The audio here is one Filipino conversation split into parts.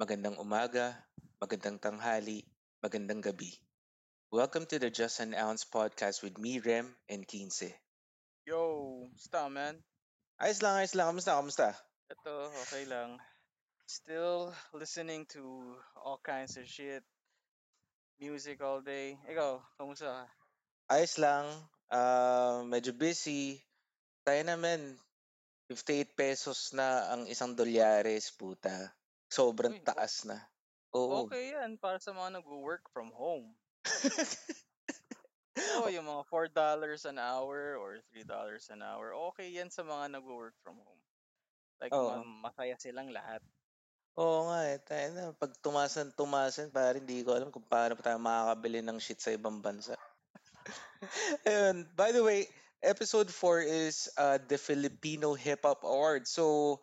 magandang umaga, magandang tanghali, magandang gabi. Welcome to the Just an Ounce podcast with me, Rem, and Quince. Yo, musta man? Ayos lang, ayos lang. Kamusta, kamusta? Ito, okay lang. Still listening to all kinds of shit. Music all day. Ikaw, kamusta ka? Ayos lang. Ah, medyo busy. Tayo naman, 58 pesos na ang isang dolyares, puta. Sobrang Uy, taas na. Oo. okay yan para sa mga nag-work from home. Oo, yung mga $4 an hour or $3 an hour. Okay yan sa mga nag-work from home. Like, ma- masaya silang lahat. Oo nga eh. Tayo na, pag tumasan, tumasan, parang hindi ko alam kung paano pa tayo makakabili ng shit sa ibang bansa. Ayun. By the way, episode 4 is uh, the Filipino Hip Hop Award. So,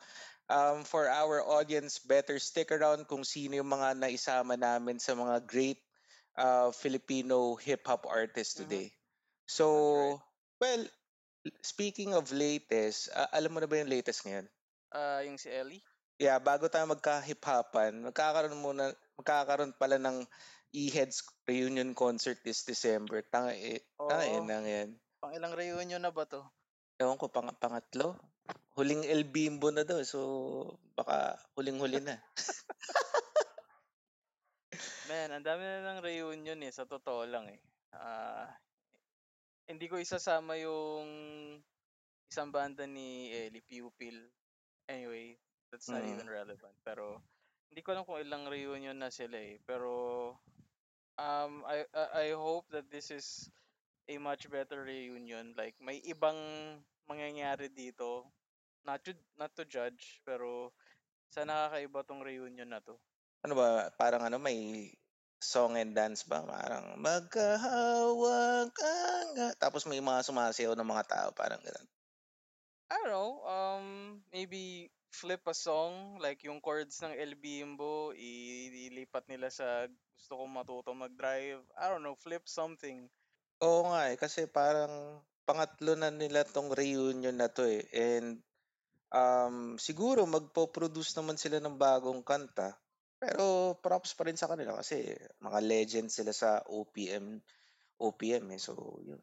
um, for our audience, better stick around kung sino yung mga naisama namin sa mga great uh, Filipino hip hop artists Mhm. today. So, well, speaking of latest, uh, alam mo na ba yung latest ngayon? Ah, yung si Ellie? Yeah, bago tayo magka-hip-hopan, magkakaroon muna, magkakaroon pala ng E-Heads reunion concert this December. Tanga, eh, tanga lang yan. Pang ilang reunion na ba to? Ewan ko, pang, pangatlo. Huling El Bimbo na daw, so baka huling-huli na. Man, ang dami na ng reunion eh, sa totoo lang eh. Ah, hindi ko isasama yung isang banda ni Ellie Pupil. Anyway, that's not Mm. even relevant. Pero hindi ko alam kung ilang reunion na sila eh. Pero um, I, I, I hope that this is a much better reunion. Like, may ibang mangyayari dito. Not to, not to judge, pero sana nakakaiba tong reunion na to. Ano ba, parang ano, may song and dance ba? Parang magkahawag ka nga. Tapos may mga sumasayaw ng mga tao, parang ganun. I don't know, um, maybe flip a song, like yung chords ng El Bimbo, ilipat nila sa gusto kong matuto mag-drive. I don't know, flip something. Oo nga eh, kasi parang pangatlo na nila tong reunion na to eh. And um, siguro magpo-produce naman sila ng bagong kanta. Pero props pa rin sa kanila kasi mga legends sila sa OPM OPM eh. So, yun.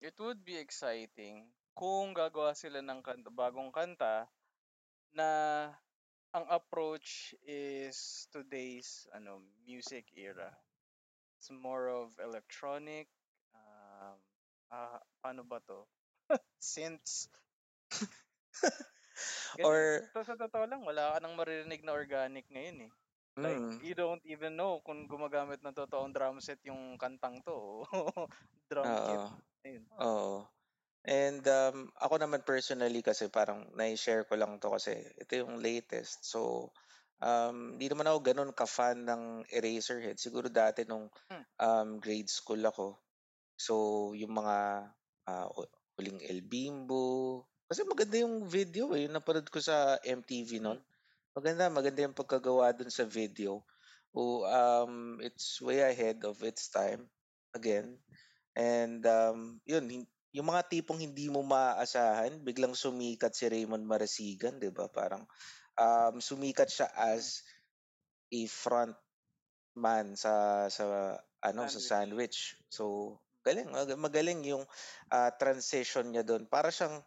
It would be exciting kung gagawa sila ng kanta, bagong kanta na ang approach is today's ano music era. It's more of electronic. Um, ah, paano ba to? Synths. Or, To, sa totoo lang, wala ka nang maririnig na organic ngayon eh. Like, mm, you don't even know kung gumagamit ng totoong drum set yung kantang to. drum kit. oo. Ayun. Oo. And um, ako naman personally kasi parang na-share ko lang to kasi ito yung latest. So, um, hindi naman ako ganun ka-fan ng Eraserhead. Siguro dati nung Hmm. um, grade school ako. So, yung mga ah, hu- huling El Bimbo. Kasi maganda yung video eh. Yung napanood ko sa MTV noon. Maganda, maganda yung pagkagawa dun sa video. Oh, um, it's way ahead of its time again. And um, yun, yung mga tipong hindi mo maaasahan, biglang sumikat si Raymond Marasigan, 'di ba? Parang um, sumikat siya as a front man sa sa ano sa sandwich. So, galing, mag- magaling yung ah, transition niya doon. Para siyang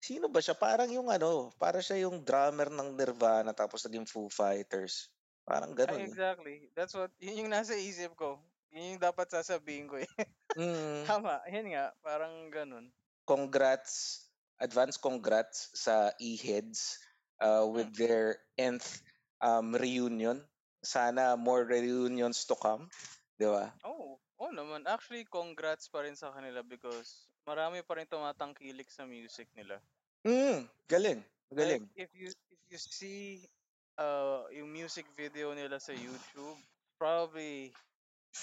sino ba siya? Parang yung ano, para siya yung drummer ng Nirvana tapos naging Foo Fighters. Parang Ay, ganun. eh. exactly. That's what, yun yung nasa isip ko. Yun yung dapat sasabihin ko eh. Mm, Tama, yun nga, parang ganun. congrats, advance congrats sa E-Heads uh, with their nth um, reunion. Sana more reunions to come. Di ba? Oh, oh naman. Actually, congrats pa rin sa kanila because marami pa rin tumatangkilik sa music nila. Mm, galing. Galing. Like, if you if you see uh yung music video nila sa YouTube, probably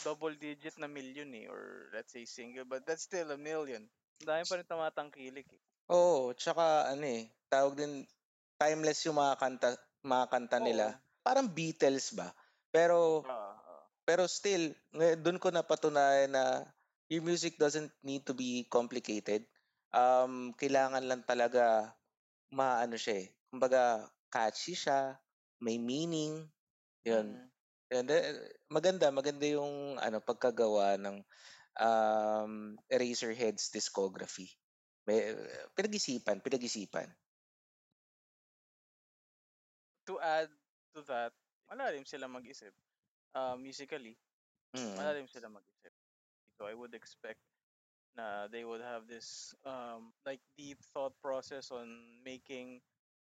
double digit na million eh or let's say single but that's still a million. Dami pa rin tumatangkilik eh. Oo, tsaka ano eh, tawag din, timeless yung mga kanta, mga kanta nila. Parang Beatles ba? Pero, ah. pero still, doon ko napatunayan na your music doesn't need to be complicated. Um, kailangan lang talaga maano siya eh. Kumbaga, catchy siya, may meaning, 'Yun. Mm. And then, maganda, maganda yung ano, pagkagawa ng, um, Eraserheads discography. May pinag-isipan, pinag-isipan. To add to that, malalim sila mag-isip, ah, musically. Mm. Malalim sila mag-isip. So, I would expect na they would have this, um, like deep thought process on making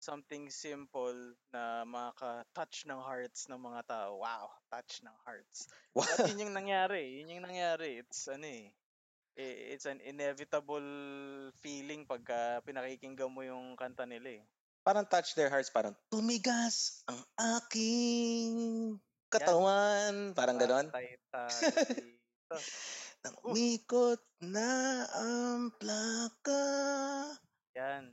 something simple na makaka-touch ng hearts ng mga tao. Wow, touch ng hearts. At Wow! 'yun yung nangyari, 'yun yung nangyari. It's ano, eh, i it's an inevitable feeling pagka pinakikinggan mo yung kanta nila, eh. Parang touch their hearts, parang, "Tumigas ang aking 'Yan. katawan." Parang gano'n? Basta'y tayo dito. Nang Uh! umikot na ang plaka. 'Yan.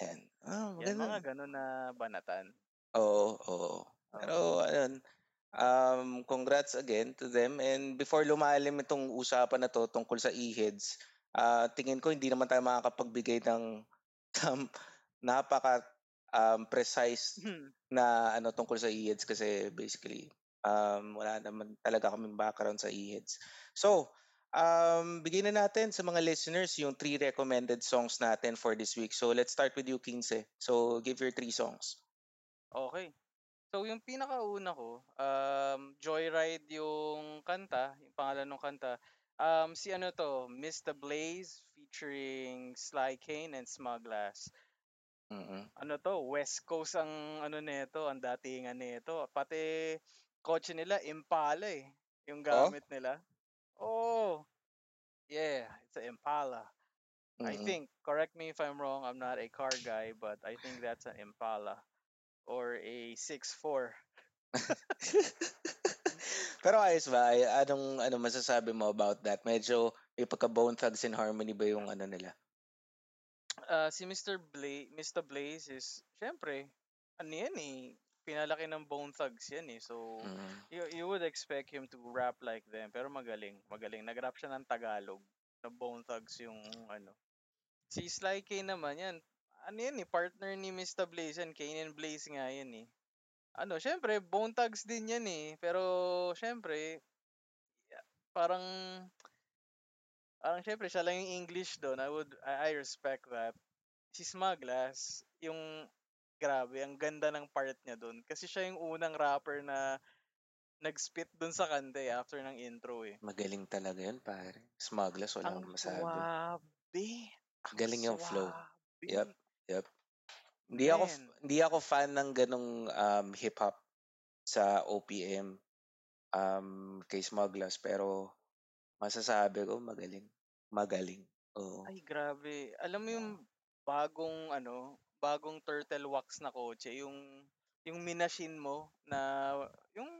'Yan. Ah, 'Yan, maganda. mga gano'n na banatan. Oo, oo. Pero ayun, um, congrats again to them and before lumalim itong usapan na 'to tungkol sa E-heads, ah, tingin ko hindi naman tayo makakapagbigay ng tam napaka, um, precise Hmm. na ano tungkol sa E-heads kasi basically, um, wala naman talaga kaming background sa E-heads. So, um, bigyan na natin sa mga listeners yung 3 recommended songs natin for this week. So, let's start with you, Quince. So, give your 3 songs. Okey. So, yung pinakauna ko, um, Joyride yung kanta, yung pangalan nung kanta. Um, si ano 'to, Mista Blaze featuring Sly Kane and Smuglass. Mm. Ano 'to, West Coast ang ano nito, ang datingan nito. Pati kotse nila Impala, eh, yung Oh? gamit nila. Oo. Yeah, it's a Impala. I Mm. think, correct me if I'm wrong, I'm not a car guy, but I think that's an Impala or a 6'4". Pero ayos ba? Ay anong ano masasabi mo about that? Medyo may pagka-Bone Thugs and Harmony ba yung ano nila? Ah, si Mr. Bla Mista Blaze is siyempre ano yan, eh, pinalaki ng Bone Thugs yan, eh. So, Mm. you you would expect him to rap like them, pero magaling, magaling. Nag-rap siya ng Tagalog, na Bone Thugs yung ano. Si Sly Kane naman yan, ano yan, eh, partner ni Mista Blaze yan, Kane and Blaze nga yan, eh. Ano, siyempre Bone Thugs din yan, eh, pero siyempre ya parang parang siyempre siya lang yung English dun. I would I I respect that. Si Smuglass, yung grabe ang ganda ng part niya dun kasi siya yung unang rapper na nag-spit dun sa kanta, eh, after ng intro, eh. Magaling talaga yun pare. Smuglass wala akong masabi. suwabe, ang Galing yung flow. suwabe. Yep, yep. Hindi ako hindi ako fan ng ganong, um, hip-hop sa OPM, um, kay Smuglass pero masasabi ko magaling. Magaling, oo. Ay grabe. Alam mo yung bagong ano, bagong turtle wax na kotse, yung yung minachine mo na yung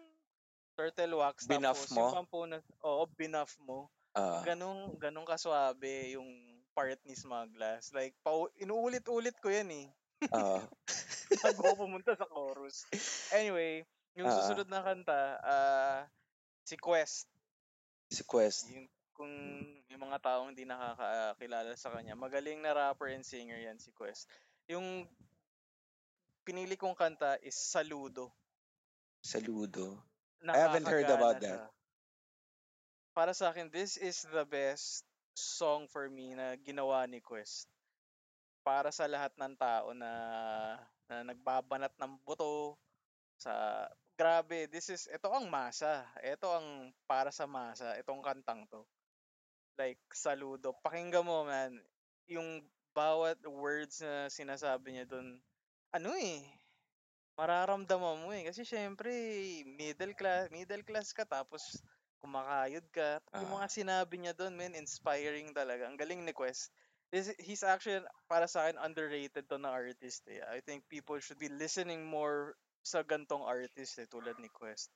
turtle wax Binuff tapos mo? yung pampunas oo, binuff mo. Oo. Ganong ganong kaswabe yung part ni Smuglass. Like pau inuulit-ulit ko yan, eh. Oo. Bago pumunta sa chorus. Anyway, yung Oo. susunod na kanta, ah, si Quest. Si Quest. Yung kung yung mga taong hindi nakakakilala sa kanya, magaling na rapper and singer yan si Quest. Yung pinili kong kanta is Saludo. Saludo. I haven't heard about siya. that. Para sa'kin, this is the best song for me na ginawa ni Quest. Para sa lahat ng tao na na nagbabanat ng buto sa grabe, this is ito ang masa. Ito ang para sa masa, itong kantang 'to. Like, Saludo. Pakinggan mo man, yung bawat words na sinasabi niya dun, ano, eh, mararamdaman mo, eh. Kasi siyempre middle class middle class ka tapos kumakayod ka. Yung Oo. mga sinabi niya dun men, inspiring talaga. Ang galing ni Quest. This he's actually para sa'kin underrated 'to na artist, eh. I think people should be listening more sa gan'tong artist, eh, tulad ni Quest.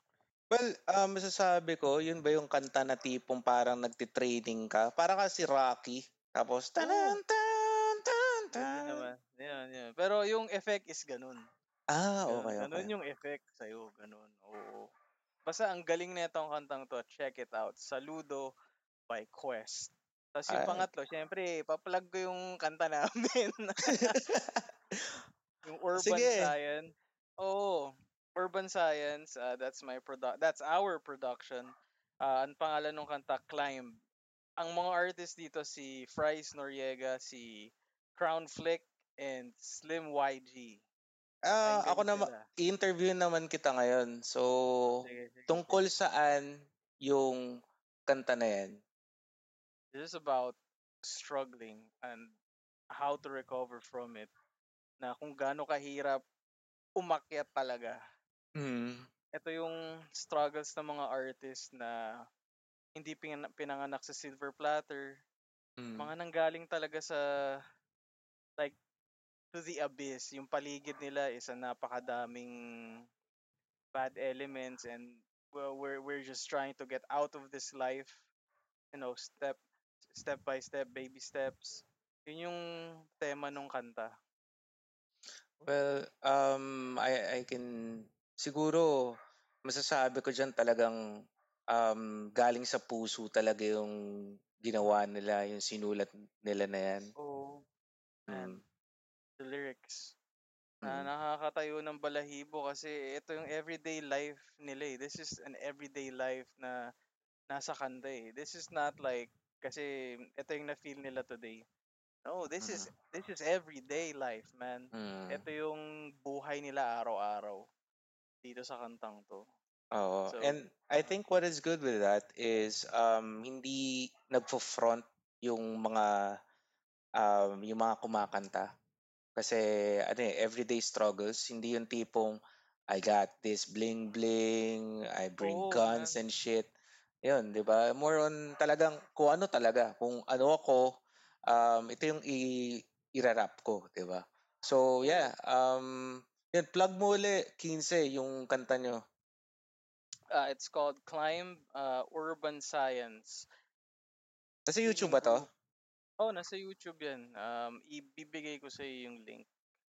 Well, ah, masasabi ko, yun ba yung kanta na tipong parang nagti-training ka? Para kang si Rocky, tapos tanan tan tan Hindi tan. naman. Yan, yan. Pero yung effect is ganun. Ah, Ganun, okey, ganun yung effect sa'yo, ganun, oo. Basta ang galing nitong kantang 'to, check it out, Saludo by Quest. Tas yung Ay. pangatlo siyempre pa-plug ko yung kanta namin. Yung Urban Sige. Science. Oo. Urban Science, uh, that's my product that's our production. Uh, ang pangalan ng kanta Climb. Ang mga artist dito si Fries Noriega, si Crown Flick and Slim YG. Ah, Pakinggan ako naman sila. i-interview naman kita ngayon. So, Sige, sige, tungkol saan yung kanta na yan? This is about struggling and how to recover from it. Na kung gaano kahirap umakyat talaga. Mm. Ito yung struggles ng mga artist na hindi pina- pinanganak sa silver platter. Mm. Mga nanggaling talaga sa like to the abyss. Yung paligid nila is a napakadaming bad elements and well, we're we're just trying to get out of this life. You know, step step by step, baby steps. Yun yung tema nung kanta. Well, um, I, I can, siguro, masasabi ko dyan talagang um, galing sa puso talaga yung ginawa nila, yung sinulat nila na yan. Oh, and Mm. the lyrics. Na Mm. nakakatayo ng balahibo kasi ito yung everyday life nila eh. This is an everyday life na nasa kanta eh. This is not like kasi ito yung na-feel nila today. No, this is this is everyday life, man. Mm. Ito yung buhay nila araw-araw dito sa kantang to. Oo. So, And I think what is good with that is um, hindi nagfo-front yung mga um, yung mga kumakanta. Kasi ano eh, everyday struggles, hindi yung tipong I got this bling bling, I bring Oo, guns man. and shit. Yun, 'di ba? More on talagang kung ano talaga, kung ano ako, um, ito yung i irarap ko, 'di ba? So yeah, um, yun, plug mo uli, 15, yung kanta nyo. Uh, it's called Climb uh, Urban Science. Nasa YouTube ba to? Group. Oh, nasa YouTube yan. Um, ibibigay ko sa iyo yung link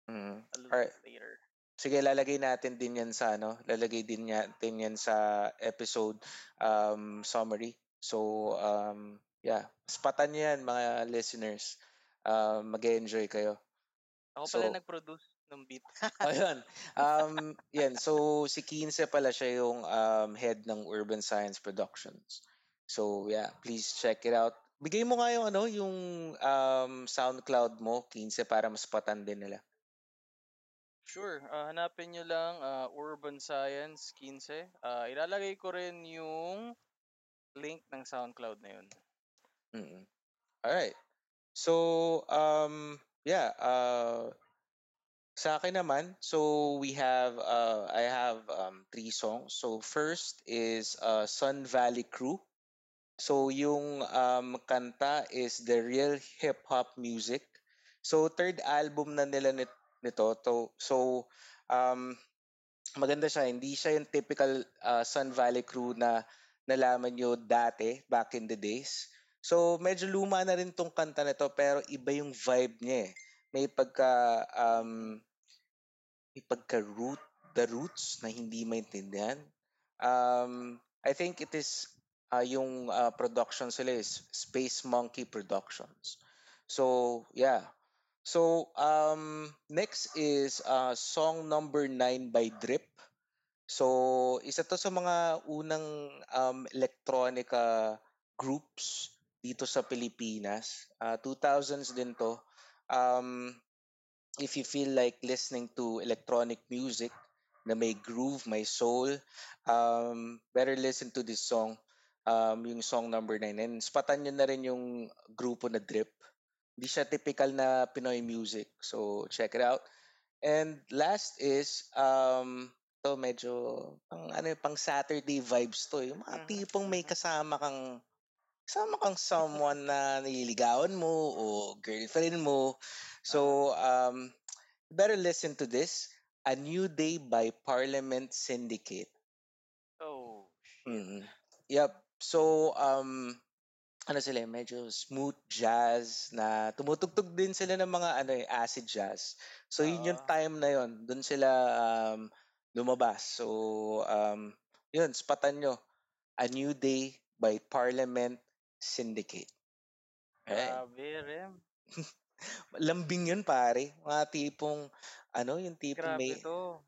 Mm. a little Alright. bit later. Sige, lalagay natin din yan sa ano, lalagay din natin yan sa episode um, summary. So, um, yeah, spatan nyo yan mga listeners. Um, mag-enjoy kayo. Ako So, pala nag-produce ng beat. ayun. Um, yan, so si Kinse pala siya yung um, head ng Urban Science Productions. So, yeah, please check it out. Bigay mo nga yung ano, yung um, SoundCloud mo, Kinse, para maspatan din nila. Sure. ah, hanapin nyo lang ah, Urban Science 15. Ah, ilalagay ko rin yung link ng SoundCloud na yun. Mm. Alright. So, um, yeah, uh, sa akin naman, so we have, uh, I have um, three songs. So, first is uh, Sun Valley Crew. So, yung um, kanta is The Real Hip Hop Music. So, third album na nila nit- nito. To, so, um, maganda siya. Hindi siya yung typical uh, Sun Valley Crew na nalaman nyo dati, back in the days. So, medyo luma na rin tong kanta na to, pero iba yung vibe niya eh. May pagka, um, may pagka root, the roots na hindi maintindihan. Um, I think it is, uh, yung uh, production sila is Space Monkey Productions. So, yeah. So, um, next is uh, song number 9 by Drip. So, isa to sa mga unang um, electronica groups dito sa Pilipinas. Uh, 2000s din to. Um, if you feel like listening to electronic music na may groove, may soul, um, better listen to this song. Um, yung song number 9. And spatan nyo na rin yung grupo na Drip. Hindi siya typical na Pinoy music. So, check it out. And last is, um, to medyo pang ano pang Saturday vibes to, yung mga Mhm, tipong may mhm. kasama kang kasama kang someone na nililigawan mo o girlfriend mo. So, um, better listen to this. A New Day by Parliament Syndicate. Oh, shit. Mm. Yep. So, um, ano sila, eh, medyo smooth jazz na tumutugtog din sila ng mga ano eh, acid jazz. So, yun yung Oo. time na yun. Doon sila um, lumabas. So, um, yun, spatan nyo. A New Day by Parliament Syndicate. Grabe, Rem. Lambing yun, pare. Mga tipong, ano, yung tipong Grabe may... to.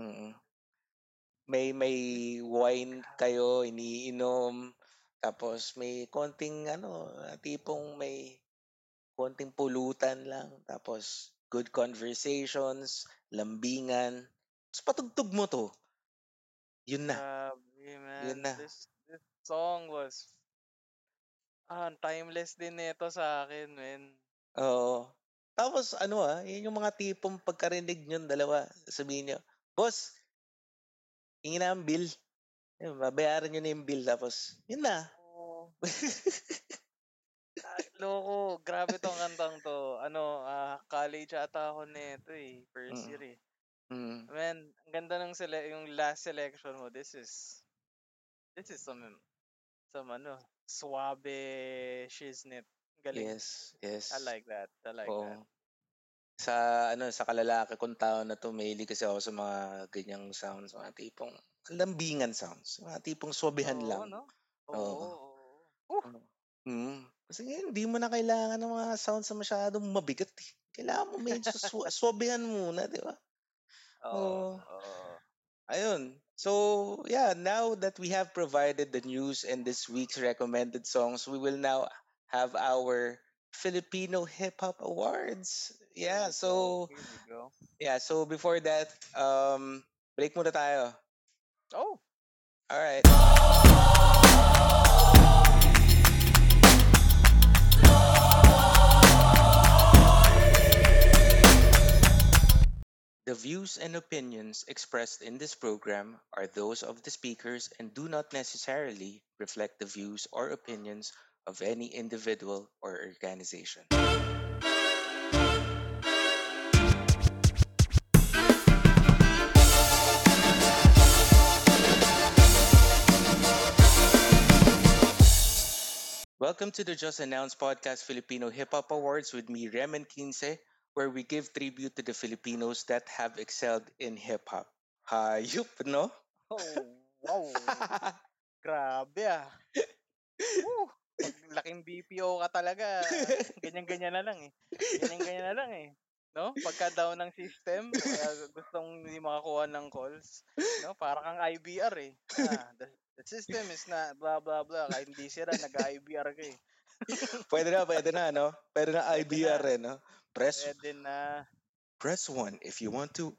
Mm. May may wine kayo iniinom tapos may konting ano, tipong may konting pulutan lang tapos good conversations, lambingan, tapos patugtog mo 'to. Yun na. Yun man. na. This this song was ah, timeless din nito sa akin, men. Oo. Tapos ano, ah, yun yung mga tipong pagkarinig niyong dalawa sasabihin niyo, "Boss" "hingi na ang bill." Yun, babayaran niyo na yung bill tapos yun na. Oo. Ay, loko. Grabe 'tong kantang 'to. Ano, ah, college ata ako nito, eh, first Mm. year, eh. Mm. Man, ang ganda ng sele yung last selection mo. This is this is some some ano, suabe shiznit. Galing. Yes, yes. I like that. I like that. Sa ano, sa kalalaki kong tao na 'to mahilig kasi ako sa mga ganyang sounds, mga tipong lambingan sounds, mga tipong swabehan Oo, lang. 'no? Oo, Oo. oo. Uh! Mm. Kasi ngayon hindi mo na kailangan ng mga sounds na masyadong mabigat, eh. Kailangan mo medyo swa swabehan muna, 'di ba? Oo, Oo. oo. Ayun. So, yeah, now that we have provided the news and this week's recommended songs, we will now have our Filipino Hip Hop Awards. Yeah, so yeah, so before that, um, break muna tayo. Oh! Alright. The views and opinions expressed in this program are those of the speakers and do not necessarily reflect the views or opinions of any individual or organization. Welcome to the Just Announced Podcast Filipino Hip Hop Awards with me, Remen Quince, where we give tribute to the Filipinos that have excelled in hip hop. Hayop, no? Oh, wow. Grabe, ah. Laking BPO ka talaga, ganyan-ganyan na lang, eh. Ganyan-ganyan na lang, eh. 'No? Pagka down ng system, kaya gustong hindi makakuha ng calls, 'no? Para kang IBR, eh. Ah, the the system is not blah, blah, blah. Kahit hindi sira, nag-i-IBR ka, eh. Pwede na, pwede na, no? Pwede na Pwede IBR na. eh, no? Press, Puwede na. press 1 if you want to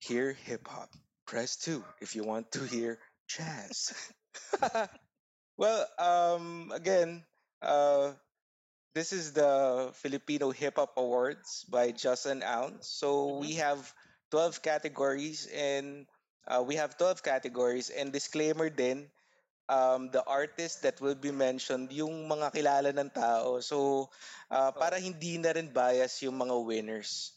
hear hip hop. Press 2 if you want to hear jazz. well, um, again, uh, this is the Filipino Hip Hop Awards by Justin Ounce. So we have 12 categories and uh, we have 12 categories and disclaimer din um, the artist that will be mentioned yung mga kilala ng tao. So uh, Oh. para hindi na rin bias yung mga winners.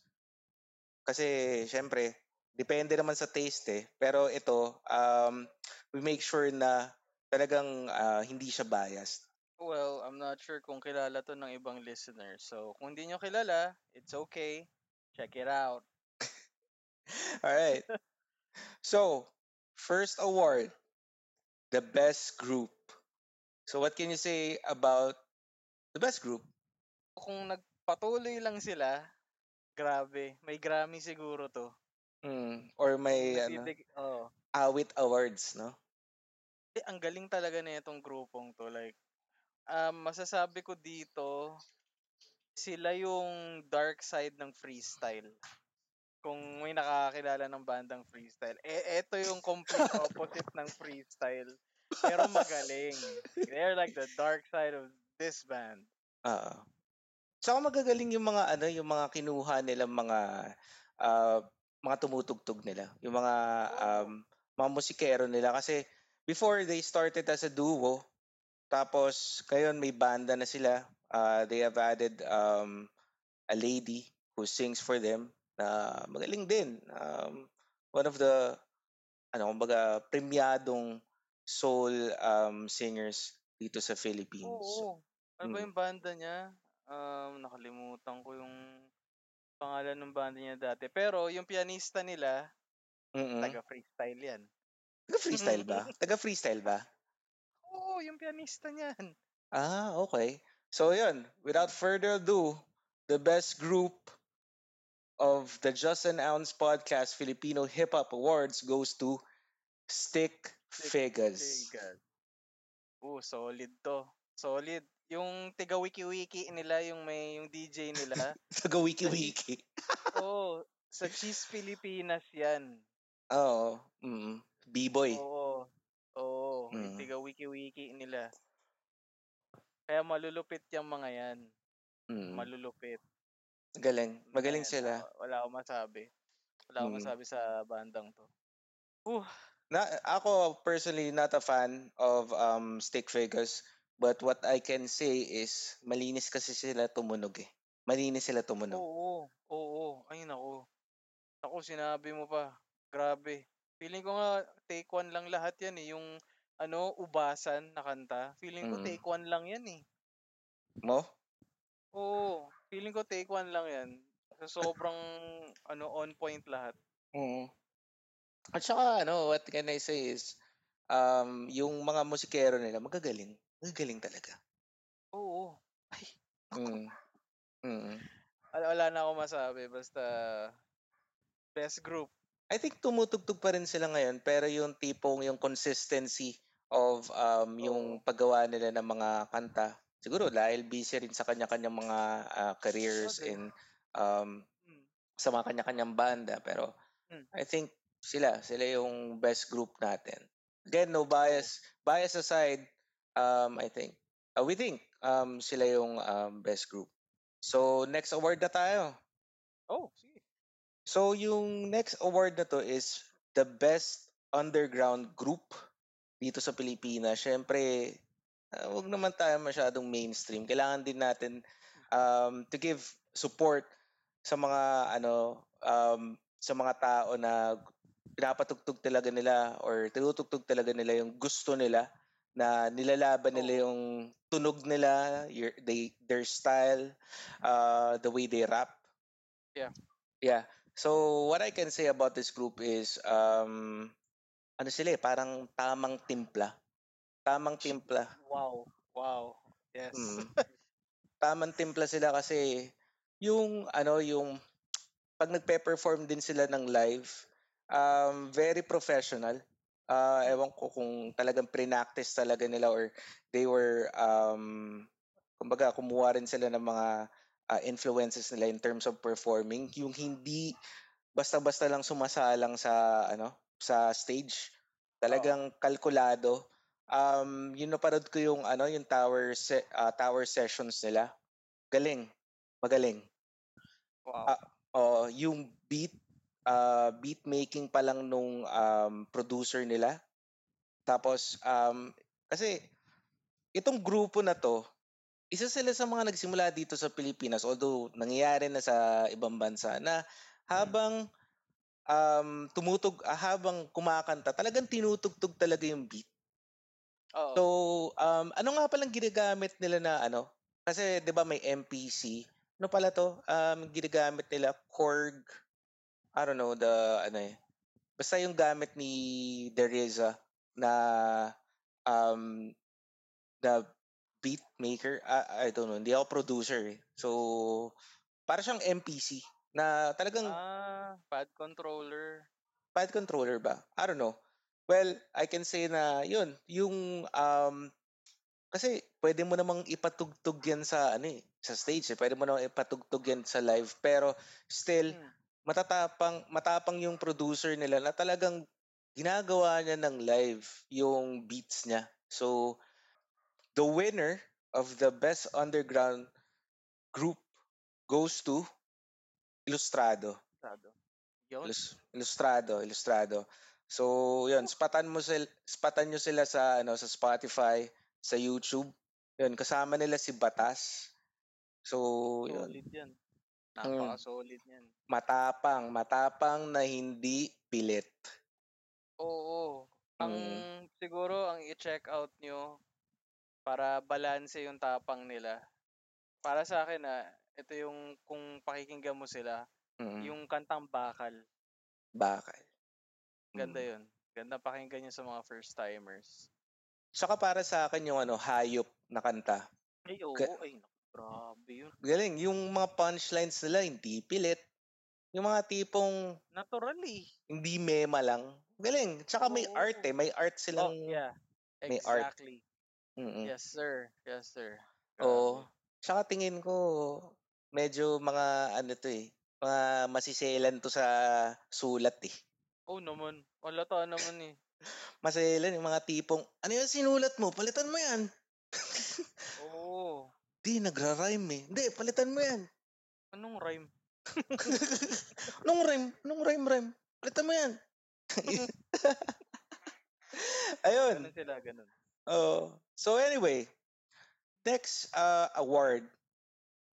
Kasi syempre, depende naman sa taste eh. Pero ito, um, we make sure na talagang ah, hindi siya biased. Well, I'm not sure kung kilala 'to ng ibang listeners. So, kung hindi niyo kilala, it's okay. Check it out. Alright. So, first award, the best group. So what can you say about the best group? Kung nagpatuloy lang sila, grabe, may Grammy siguro 'to. Mm, or may ano, oo. awit awards, no? Eh, ang galing talaga nitong grupong 'to, like, um, masasabi ko dito, sila yung dark side ng freestyle. Kung may nakakakilala ng bandang freestyle, eh, eto yung complete opposite ng freestyle, pero magaling. They're like the dark side of this band. Oo. Tsaka magagaling yung mga ano, yung mga kinuha nilang mga ah, mga tumutugtog nila, yung mga um, mga musikero nila kasi before they started as a duo, tapos ngayon may banda na sila. Ah, they have added um, a lady who sings for them na magaling din. Um, one of the ano, kumbaga premiadong soul um, singers dito sa Philippines. Oo. Ano ba Mm. yung banda niya? Um, nakalimutan ko yung pangalan ng banda niya dati. Pero yung pianista nila, Mm. taga-freestyle yan. Taga-freestyle ba? Taga-freestyle ba? Oo, yung pianista niyan. Ah, okay. So yun, without further ado, the best group of the Just an Ounce Podcast Filipino Hip Hop Awards goes to Stick Figures. Vegas. Oh, solid to. Solid. Yung tiga wiki-wiki nila, yung may yung DJ nila. Taga wiki-wiki. Oo. Sa Cheese Pilipinas yan. Oo. Mm. B-boy. Oo. Oo. Mm. tiga wiki-wiki nila. Kaya malulupit yung mga yan. Mm. Malulupit. Magaling. Magaling Ayan, sila. Wala akong masabi. Wala akong Mm. masabi sa bandang to. Uh, Na, ako personally not a fan of um stick figures but what I can say is malinis kasi sila tumunog eh. Malinis sila tumunog. oo. Oo. Ay, nako. Ako, sinabi mo pa. Grabe. Feeling ko nga, take one lang lahat yan eh. Yung, ano, ubasan na kanta. Feeling ko Mm. take one lang yan eh. Mo? Oo. Feeling ko take one lang yan. So, sobrang, ano, on point lahat. Oo. At saka ano, what can I say is um yung mga musikero nila magagaling. Magagaling talaga. Oo. Ay, Mm. Mm. wala, wala na ako masabi. Basta, best group. I think tumutugtog pa rin sila ngayon pero yung tipong yung consistency of um yung paggawa nila ng mga kanta siguro dahil busy rin sa kanya-kanyang mga ah, careers Bagay. in um Mm. sa mga kanya-kanyang banda pero Mm. I think sila sila yung best group natin. Again, no bias. Bias aside, um I think uh, we think um sila yung um, best group. So next award na tayo. Oh, sige. So yung next award na to is the best underground group dito sa Pilipinas. Syempre, uh, wag naman tayo masyadong mainstream. Kailangan din natin um, to give support sa mga ano um, sa mga tao na pinapatugtog talaga nila or tinutugtog talaga nila yung gusto nila na nilalaban nila yung tunog nila, your, they, their style, uh, the way they rap. Yeah. Yeah. So what I can say about this group is um ano sila eh, parang tamang timpla. Tamang timpla. Wow. Wow. Yes. Mm. Tamang timpla sila kasi yung ano yung pag nagpe-perform din sila ng live, um, very professional. Ah, ewan ko kung talagang pre-practice talaga nila or they were um kumbaga kumuha rin sila ng mga ah, influences nila in terms of performing yung hindi basta-basta lang sumasalang sa ano sa stage. Talagang kalkulado. Um yun napanood ko yung ano yung tower se- ah, tower sessions nila. Galing. Magaling. Wow. Ah, Oo, yung beat uh, beat making pa lang nung um, producer nila. Tapos um, kasi itong grupo na to, isa sila sa mga nagsimula dito sa Pilipinas although nangyayari na sa ibang bansa na habang um, tumutug ah, habang kumakanta, talagang tinutugtog talaga yung beat. Oo. So, um, ano nga palang ginagamit nila na ano? Kasi 'di ba may MPC? Ano pala to? Um, ginagamit nila Korg. I don't know the ano eh. Basta yung gamit ni Dereza na um the beat maker. I, I don't know. Hindi ako producer eh. So, para siyang MPC na talagang Ah, pad controller. pad controller ba? I don't know. Well, I can say na yun, yung um kasi pwede mo namang ipatugtog yan sa ano eh, sa stage eh. Pwede mo namang ipatugtog yan sa live pero still Hmm. matatapang matapang yung producer nila na talagang ginagawa niya ng live yung beats niya. So the winner of the best underground group goes to Ilustrado. Yun. Illus- Ilustrado, Ilustrado. So, 'yun, spatan mo sila, spatan nyo sila sa ano sa Spotify, sa YouTube. 'Yun, kasama nila si Batas. So, 'yun, Solid yan. Mm. Napaka-solid yan. matapang, matapang na hindi pilit. Oo. Ang Mm. siguro ang i-check out nyo para balanse yung tapang nila. Para sa akin ah, ito yung kung pakikinggan mo sila, Mm. yung kantang Bakal. Bakal. Ganda Mm. yun. Ganda pakinggan yun sa mga first timers. Saka para sa akin yung ano, hayop na kanta. Ay, oo. Ga- Ay, grabe yun. Galing, yung mga punchlines nila hindi pilit. Yung mga tipong Natural eh. hindi mema lang. galing. Tsaka may art eh. May art Oh, silang yeah. may art. Exactly. Mm. Yes, sir. Yes, sir. Oo. Tsaka tingin ko medyo mga ano to eh, mga masiselan to sa sulat eh. Oo naman. Halata naman eh. Maselan yung mga tipong, ano yung sinulat mo? Palitan mo yan. Oo. Di, nagra-rhyme eh. Hindi, palitan mo yan. Anong rhyme? Nung rhyme, nung rhyme rhyme. Palitan mo yan. Ayun. Ganun sila, ganun. Oh. So anyway, next uh, award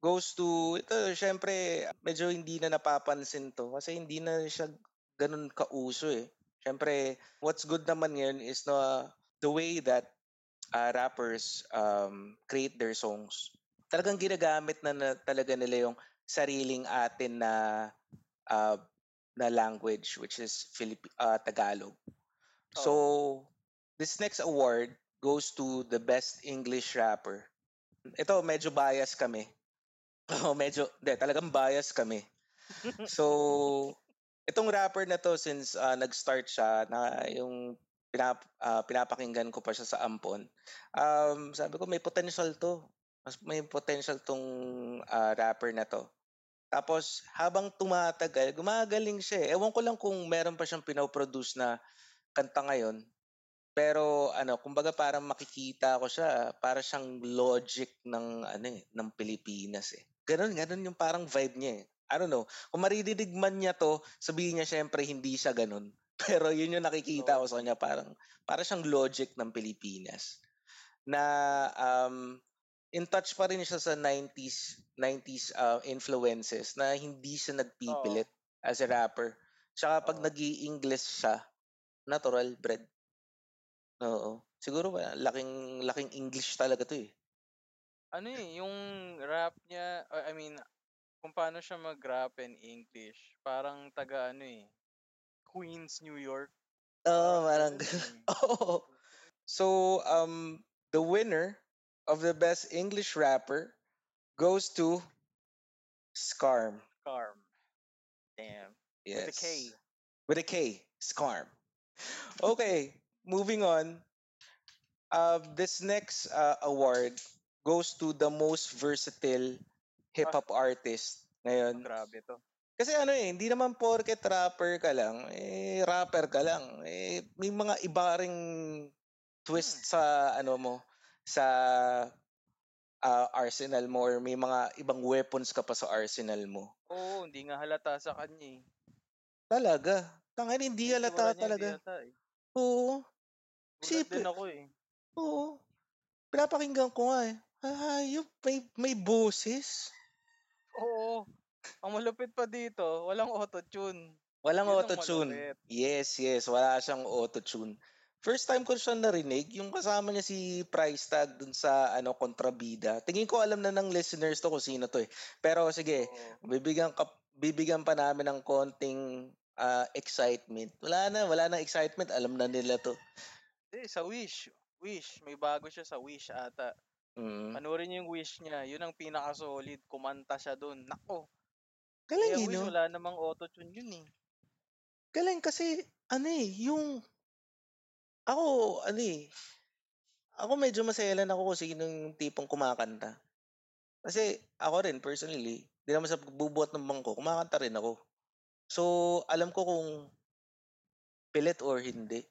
goes to ito syempre medyo hindi na napapansin to kasi hindi na siya ganun kauso eh. Syempre what's good naman ngayon is na the way that uh, rappers um, create their songs. Talagang ginagamit na, na talaga nila yung sariling atin na uh, na language which is Filip- uh, Tagalog. So this next award goes to the best English rapper. Ito, medyo bias kami. Oh, medyo, de, talagang bias kami. So, itong rapper na to, since uh, nag-start siya, na yung pinap, uh, pinapakinggan ko pa siya sa Ampon, um, sabi ko, may potential to. Mas may potential tong uh, rapper na to. Tapos, habang tumatagal, gumagaling siya eh. Ewan ko lang kung meron pa siyang pinoproduce na kanta ngayon. Pero ano, kumbaga parang makikita ko siya, para siyang logic ng ano eh, ng Pilipinas eh. Ganon, ganon yung parang vibe niya eh. I don't know. Kung maririnig man niya to, sabihin niya syempre hindi siya ganon. Pero yun yung nakikita ko sa kanya, parang para siyang logic ng Pilipinas. Na um, in touch pa rin siya sa 90s 90s uh, influences na hindi siya nagpipilit as a rapper. Tsaka pag Oo. nag english siya, natural bred. Oo. Siguro ba, laking laking English talaga 'to eh. Ano eh, yung rap niya, uh, I mean, kung paano siya mag-rap in English, parang taga ano eh, Queens, New York. Oo, parang ganun eh. Oo. So, um the winner of the best English rapper goes to Scarm. Carm. Damn. Yes. With a K. With a K. Scarm. Okay, moving on. Uh, this next uh, award goes to the most versatile hip hop artist ngayon. Grabe to. Kasi ano eh, hindi naman porket rapper ka lang, eh rapper ka lang. Eh may mga iba ring twist sa ano mo, sa ah, arsenal mo or may mga ibang weapons ka pa sa arsenal mo. Oo, hindi nga halata sa kanya eh. Talaga. Tangan hindi halata niya, talaga. Halata eh. Oo. Siyempre. din ako eh. Oo. Pinapakinggan ko nga eh. Hayop, may, may boses. Oo. Ang malupit pa dito, walang auto-tune. Walang Yun auto-tune. Yes, yes. Wala siyang auto-tune. First time ko siya narinig, yung kasama niya si Price Tag dun sa ano kontrabida. Tingin ko alam na ng listeners to kung sino to eh. Pero sige, Oo. bibigyan ka bibigyan pa namin ng konting ah, excitement. Wala na, wala na excitement. Alam na nila to. Eh, sa Wish. Wish. May bago siya sa Wish ata. Mm. Panoorin niyo yung Wish niya. Yun ang pinaka-solid. Kumanta siya doon. Nako. Galing Kaya eh, Wish, no? wala namang auto-tune yun eh. Galing kasi, ano eh, yung... Ako, ano eh, ako medyo maselan ako kung sino yung tipong kumakanta. Kasi ako rin, personally, di naman sa bubuhat ng bangko, kumakanta rin ako. So, alam ko kung pilit or hindi.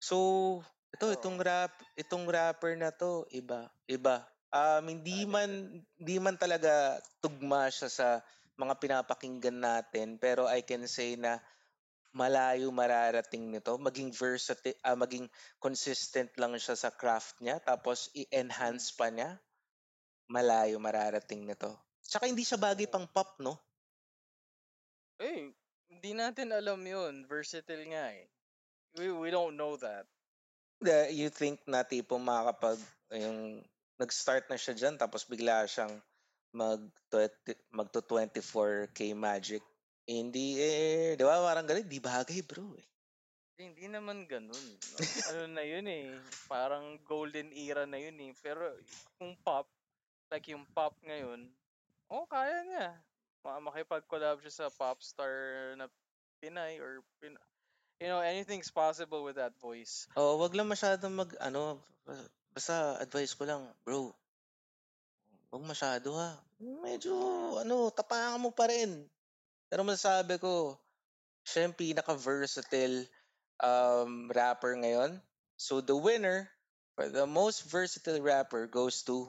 So, ito, itong rap, itong rapper na to, iba, iba. Um, hindi Talented. man, hindi man talaga tugma siya sa mga pinapakinggan natin, pero I can say na malayo mararating nito, maging versatile, ah, maging consistent lang siya sa craft niya, tapos i-enhance pa niya, malayo mararating nito. Tsaka hindi siya bagay pang pop, no? Eh, hindi natin alam yun. Versatile nga eh. We, we don't know that. The, you think na tipong makakapag, yung, nag-start na siya dyan, tapos bigla siyang mag, magto 24k magic. Hindi eh, di ba parang ganun, di bagay bro eh. Eh, Hindi naman ganun. ano na yun eh. Parang golden era na yun eh. Pero kung pop, like yung pop ngayon, oh, kaya niya. Ma- makipag-collab siya sa pop star na Pinay or Pin you know, anything's possible with that voice. Oo, wag lang masyadong mag ano, basta advice ko lang, bro. Wag masyado ha. Medyo ano, tapangan mo pa rin. Pero masasabi ko, siya yung pinaka-versatile um, rapper ngayon. So the winner for the most versatile rapper goes to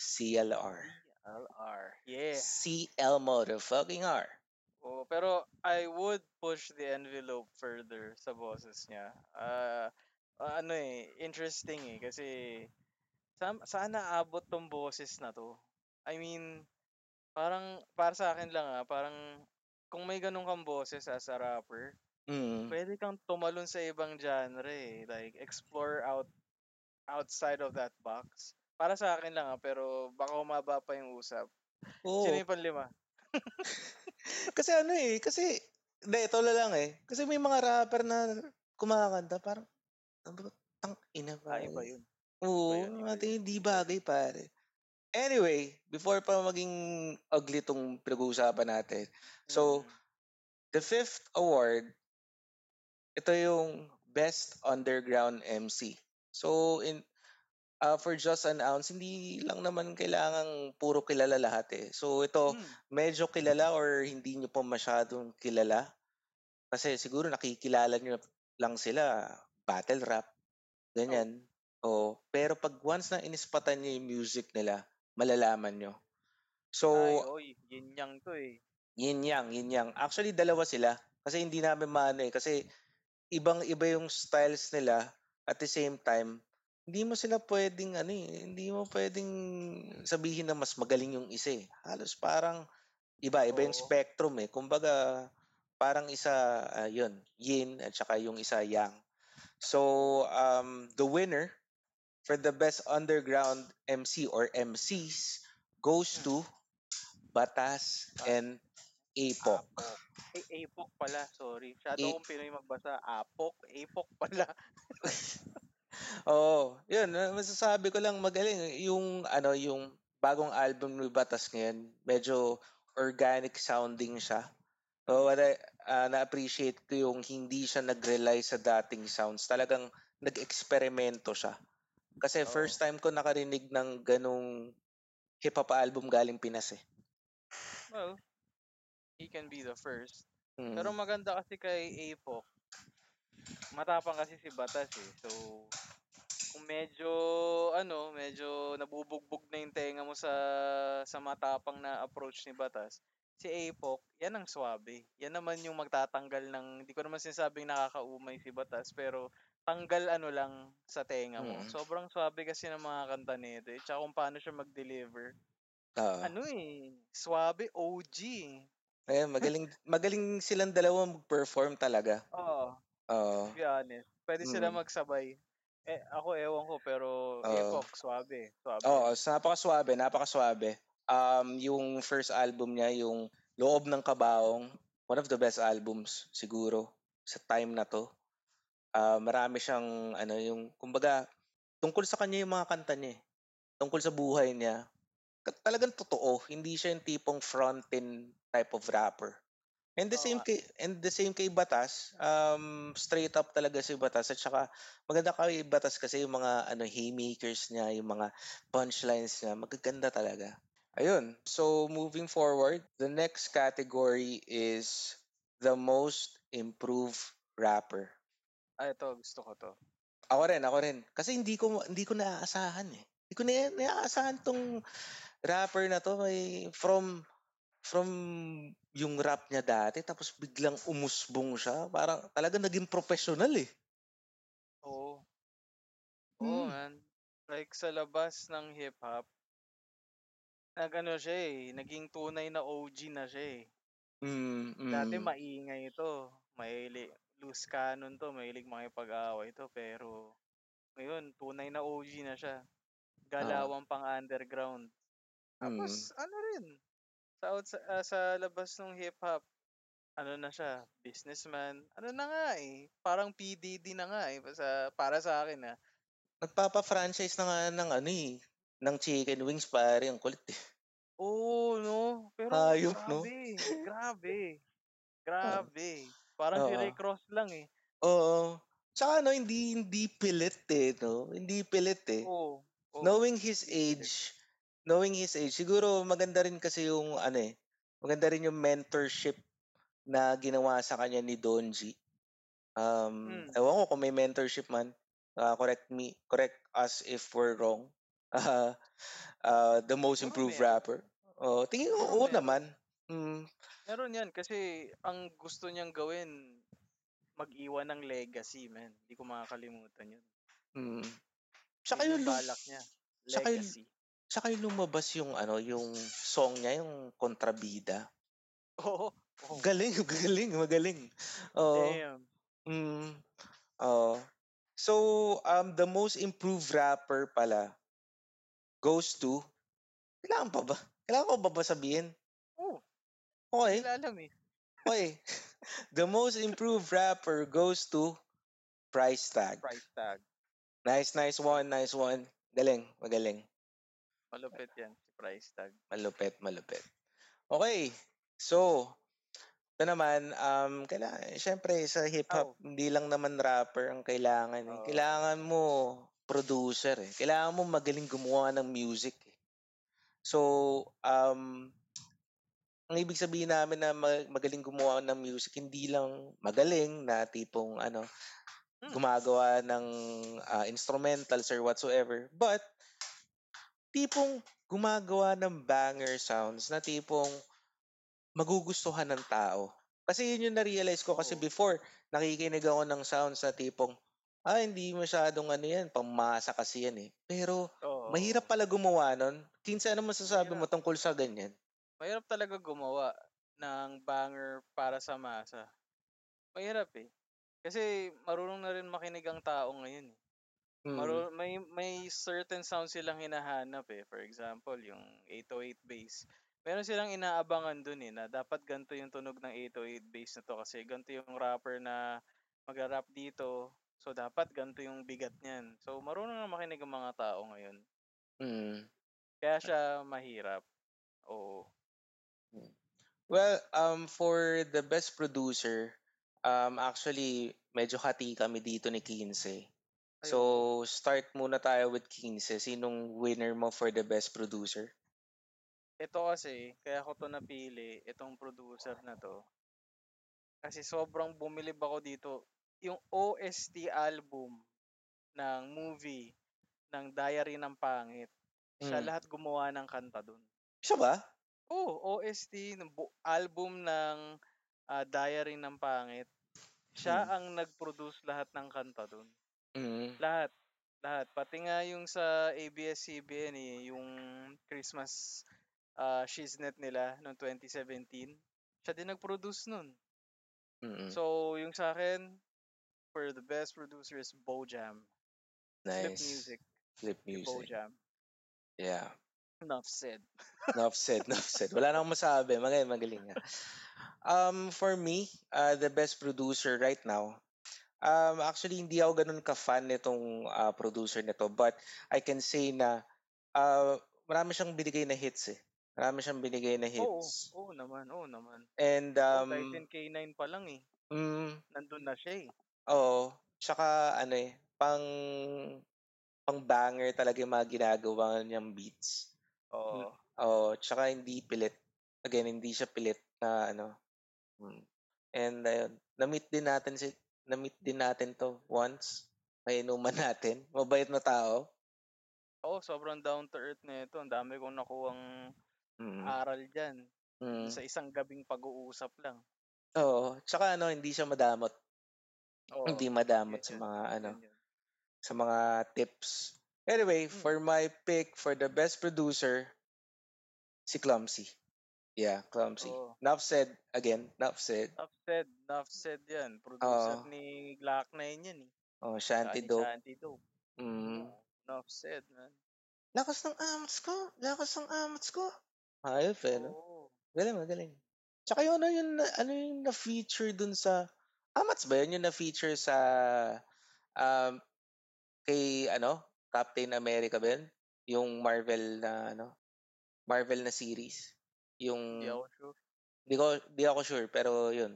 CLR. LR. Yeah. CL motherfucking R. Oh, pero I would push the envelope further sa boses niya. Ah, ano eh, interesting eh kasi sa, saan naabot tong boses na to? I mean, parang para sa akin lang ah, parang kung may ganun kang boses as a rapper, Mm. pwede kang tumalon sa ibang genre eh. Like, explore out outside of that box. Para sa akin lang ah, pero baka umaba pa yung usap. Oo. Sino yung panlima? kasi ano eh, kasi, hindi, ito na lang eh. Kasi may mga rapper na kumakanta, parang, ano ba, tang ina pa. Ay, ba yun? Oo, ate, hindi bagay pare. Anyway, before pa maging ugly tong pinag-uusapan natin. So, Mm. the fifth award, ito yung Best Underground MC. So, in uh, for Just an Ounce, hindi lang naman kailangang puro kilala lahat eh. So, ito, Mm. medyo kilala or hindi nyo pa masyadong kilala. Kasi siguro nakikilala nyo lang sila, battle rap, ganyan. Oh. pero pag once na inispatan nyo yung music nila, malalaman nyo. So, Ay, oy, yin yang to eh. yin yang, yin yang. Actually, dalawa sila. Kasi hindi namin maano eh. Kasi ibang-iba yung styles nila at the same time, hindi mo sila pwedeng ano eh, hindi mo pwedeng sabihin na mas magaling yung isa eh. Halos parang iba, iba yung spectrum eh. Kumbaga, parang isa, ah, yun, yin at saka yung isa yang. So, um, the winner for the best underground MC or MCs goes Hmm. to Batas and Apok. Apok. Eh, Apok pala, sorry. Shadow A- akong Pinoy magbasa. Apok, Apok pala. Oo, yun, ah, masasabi ko lang magaling yung ano, yung bagong album ni Batas ngayon, medyo organic sounding siya. So, I, ah, na-appreciate ko yung hindi siya nag-rely sa dating sounds. Talagang nag-eksperimento siya. Kasi Oo. first time ko nakarinig ng ganong hip-hop album galing Pinas eh. Well, he can be the first. Mm. Pero maganda kasi kay Apok, matapang kasi si Batas eh. So, kung medyo, ano, medyo nabubugbog na yung tenga mo sa, sa matapang na approach ni Batas, si Apok, yan ang swabe. Yan naman yung magtatanggal ng, hindi ko naman sinasabing nakakaumay si Batas, pero tanggal ano lang sa tenga mo. Mm. Sobrang swabe kasi ng mga kanta nito. Eh. Tsaka kung paano siya mag-deliver. Oo. Ano eh, swabe OG. Ayun, magaling, magaling silang dalawa mag-perform talaga. Oo. Oo. To be honest. Pwede sila Mm. magsabay. Eh, ako ewan ko, pero Oo. Epok, swabe. Swabe. Oo, so napakaswabe, napakaswabe. Um, yung first album niya, yung Loob ng Kabaong, one of the best albums siguro sa time na to. Ah, marami siyang ano yung kumbaga tungkol sa kanya yung mga kanta niya. eh. Tungkol sa buhay niya. Talagang totoo, hindi siya yung tipong frontin type of rapper. And the same nga. kay and the same kay Batas, um straight up talaga si Batas at saka maganda kay Batas kasi yung mga ano haymakers niya, yung mga punchlines niya, magaganda talaga. Ayun. So moving forward, the next category is the most improved rapper. Ah, ito, gusto ko to. Ako rin, ako rin. Kasi hindi ko hindi ko naaasahan eh. Hindi ko na naaasahan tong rapper na to may from from yung rap niya dati tapos biglang umusbong siya. Parang talaga naging professional eh. Oo. Oo, Hmm. man. Like, sa labas ng hip-hop, nag-ano siya eh, naging tunay na OG na siya eh. Mm, Dati mm. maingay ito. Mahilig, loose cannon to, mahilig makipag-away to, pero ngayon, tunay na OG na siya. Galawang pang underground. Mm. Tapos, ano rin, sa, outs- ah, sa labas ng hip-hop, ano na siya, businessman. Ano na nga eh, parang PDD na nga eh, sa, para sa akin ah. Nagpapa-franchise na nga ng ano eh, ng chicken wings pare, ang kulit eh. Oo, no? Pero Hayop, no? grabe, grabe. Grabe. Parang si. Ray Cross lang eh. Oo. Tsaka ano, hindi hindi pilit, eh, 'no? Hindi pilit, eh. Oo, oo. Knowing his age knowing his age, siguro maganda rin kasi yung ano, eh, maganda rin yung mentorship na ginawa sa kanya ni Donji. Um, Hmm. ewan ko kung may mentorship man, ah, correct me correct us if we're wrong. Ah, ah, the most improved meron. rapper. Oo, tingin ko oo meron. naman. Mm. Meron 'yan kasi ang gusto niyang gawin, mag-iwan ng legacy, man. Hindi ko makakalimutan 'yun. Mm. Tsaka Yun yung yung balak niya, tsaka yung legacy. Tsaka yung lumabas yung ano, yung song niya, yung Kontrabida. Oo, oo. Galing, galing, magaling. Oo. Damn. Mm. Oo. So, um, the most improved rapper pala goes to kailangan pa ba? Kailangan ko pa ba sabihin? Oo. Okey. Hindi nila alam, eh. Okey. The most improved rapper goes to Price Tag. Price tag. Nice, nice one, nice one. Galing, magaling. Malupit 'yan, si Price tag. Malupit, malupit. Okey. So, ito naman, um, kaila siyempre sa hip-hop, Oh. hindi lang naman rapper ang kailangan. Oo. Kailangan mo producer, eh. Kailangan mo magaling gumawa ng music, eh. So, um ang ibig sabihin namin na ma magaling gumawa ng music, hindi lang magaling na tipong ano, Hmm. gumagawa ng, ah, instrumentals or whatsoever, but tipong gumagawa ng banger sounds na tipong magugustuhan ng tao. Kasi yun yung na-realize ko kasi before, nakikinig ako ng sounds na tipong, "Ah, hindi masyadong ano yan, pang-masa kasi yan, eh." Pero Oo. mahirap pala gumawa nun. Kinsa, ano masasabi mo Mahirap. tungkol sa ganyan? Mahirap talaga gumawa ng banger para sa masa. Mahirap, eh. Kasi marunong na rin makinig ang tao ngayon, eh. Mm. Maru may may certain sounds silang hinahanap, eh. For example, yung 808 bass. Meron silang inaabangan dun, eh, na dapat ganito yung tunog ng 808 bass na 'to kasi ganito yung rapper na magra-rap dito. So, dapat ganito yung bigat niyan. So, marunong na makinig ang mga tao ngayon. Mm. Kaya siya mahirap. Oo. Hmm. Well, um, for the best producer, um, actually medyo hati kami dito ni Quince. So, start muna tayo with Quince. Sinong winner mo for the best producer? Ito kasi, kaya ko 'to napili, itong producer na 'to kasi sobrang bumilib ako dito. Yung OST album ng movie ng Diary ng Pangit, siya Hmm. lahat gumawa ng kanta dun. Siya ba? Oo, OST ng bu album ng, ah, Diary ng Pangit. Siya Hmm. ang nag-produce lahat ng kanta dun. Mm. Lahat, lahat. Pati nga yung sa ABS-CBN, eh, yung Christmas, ah, Shiznet nila nung 2017, siya din nag-produce nun. Mm. So, yung sa'kin, for the best producer is Bojam. Flip Nice. Music, Flip si Music. Bojam. Yeah. Enough said. Enough said, enough said. Wala na akong masabi. Magaling, magaling nga. Um, for me, uh, the best producer right now, um, actually hindi ako gano'n ka-fan nitong, ah, producer nito, but I can say na, ah, marami siyang binigay na hits, eh. Marami siyang binigay na Oo, hits. oo naman, oo naman. And, Oo, um Titan K9 pa lang, eh. Mm. Nandun na siya, eh. Oo. Tsaka ano, eh, pang pang-banger talaga yung mga ginagawa niyang beats. Hmm, Oo. oo, tsaka hindi pilit. Again, hindi siya pilit na ano, hmm. And ayun, na-meet din natin si na-meet din natin 'to once, sa inuman natin. Mabait na tao. Oo, sobrang down to earth nito. Ang dami kong nakuhang Mm. aral diyan, Mm. sa isang gabing pag-uusap lang. Oo, tsaka ano, hindi siya madamot. Oo, Hindi madamot yun sa yun, mga ano, yun yun. sa mga tips. Anyway, Hmm. for my pick for the best producer, si Clumsy. Yeah, Clumsy. Oo. Enough said, again, enough said. Enough said yan. Producer Oo. ni Glock 9 yan, eh. Oh, Shanty Dope. Shanty Dope. Mm. Oo, enough said, man. Lakas ng amats ko, lakas ng amats ko. Hayop, eh, 'no? Oo. Galing, magaling. Tsaka yung ano yung ano yung na-feature dun sa amats ba yun, yung na-feature sa, um, kay ano, Captain America ba yun? Yung Marvel na ano, Marvel na series. Yung Hindi ako sure. di ko di ako sure pero yun.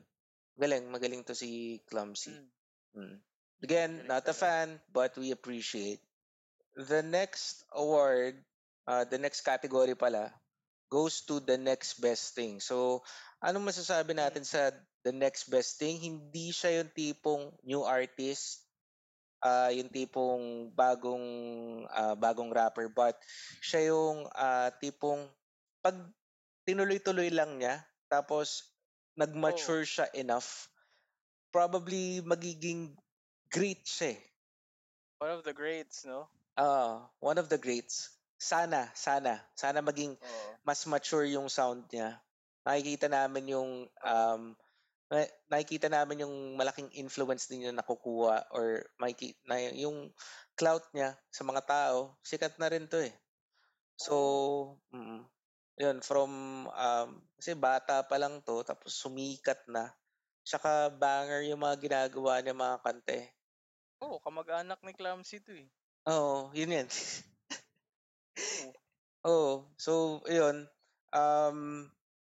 Galing, magaling 'to si Clumsy. Hmm. Mm. Again, not a fan, but we appreciate. The next award, uh, the next category pala, goes to the next best thing. So, anong masasabi Mm. natin sa the next best thing? Hindi siya yung tipong new artist, ah yung tipong bagong ah, bagong rapper, but siya yung ah, tipong pag tinuloy-tuloy lang niya, tapos Oh. nag-mature siya enough, probably magiging great siya eh. One of the greats, no? Oo, one of the greats. Sana, sana. Sana maging Oo. mas mature yung sound niya. Nakikita namin yung um, na- nakikita namin yung malaking influence din yung nakukuha or makiki, na yung clout niya sa mga tao, sikat na rin to eh. So, mm, yun, from, um, kasi bata pa lang to, tapos sumikat na. Tsaka banger yung mga ginagawa niya mga kante. Oo, kamag-anak ni Clamsy to eh. Oo, yun yan. Oo. Oo. So, yun. Um,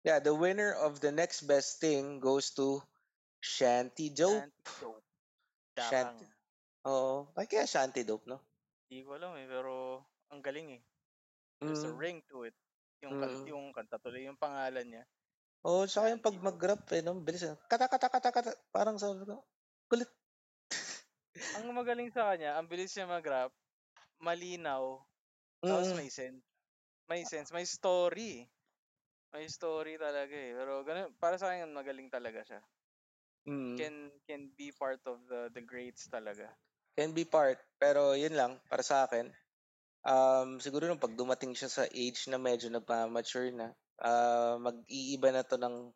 yeah, the winner of the next best thing goes to Shanty Dope. Shanty Dope. Shanty. Darang. Oo. Ay, kaya Shanty Dope, no? Hindi ko alam eh, pero ang galing eh. There's a Mm. ring to it. Yung, Mm. yung kanta tuloy, yung pangalan niya. Oo, tsaka yung pag mag-rap eh, no? Bilis eh. Kata, kata, kata, kata. Parang sabi ko, kulit. Ang magaling sa kanya, ang bilis niya mag-rap, malinaw, tapos Mm. may sense. May sense, may story. May story talaga eh. Pero ganun, para sa akin magaling talaga siya. Mm. Can can be part of the the greats talaga. Can be part. Pero yun lang, para sa akin. Um, siguro nung pag dumating siya sa age na medyo nagpa-mature na, ah, mag-iiba na to ng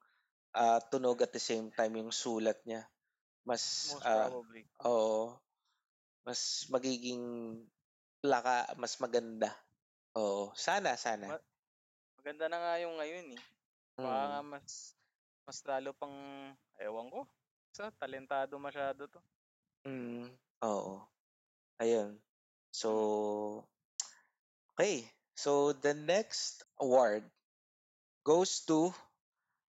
ah, tunog at the same time yung sulat niya. Mas, Most ah, probably. oo, mas magiging plaka, mas maganda. Oo, sana, sana. Ma- Maganda na nga yung ngayon eh. Baka nga Mm. mas mas lalo pang ewan ko. Sa talentado masyado to. Mm, oo. Ayun. So, Mm. Okay. So, the next award goes to,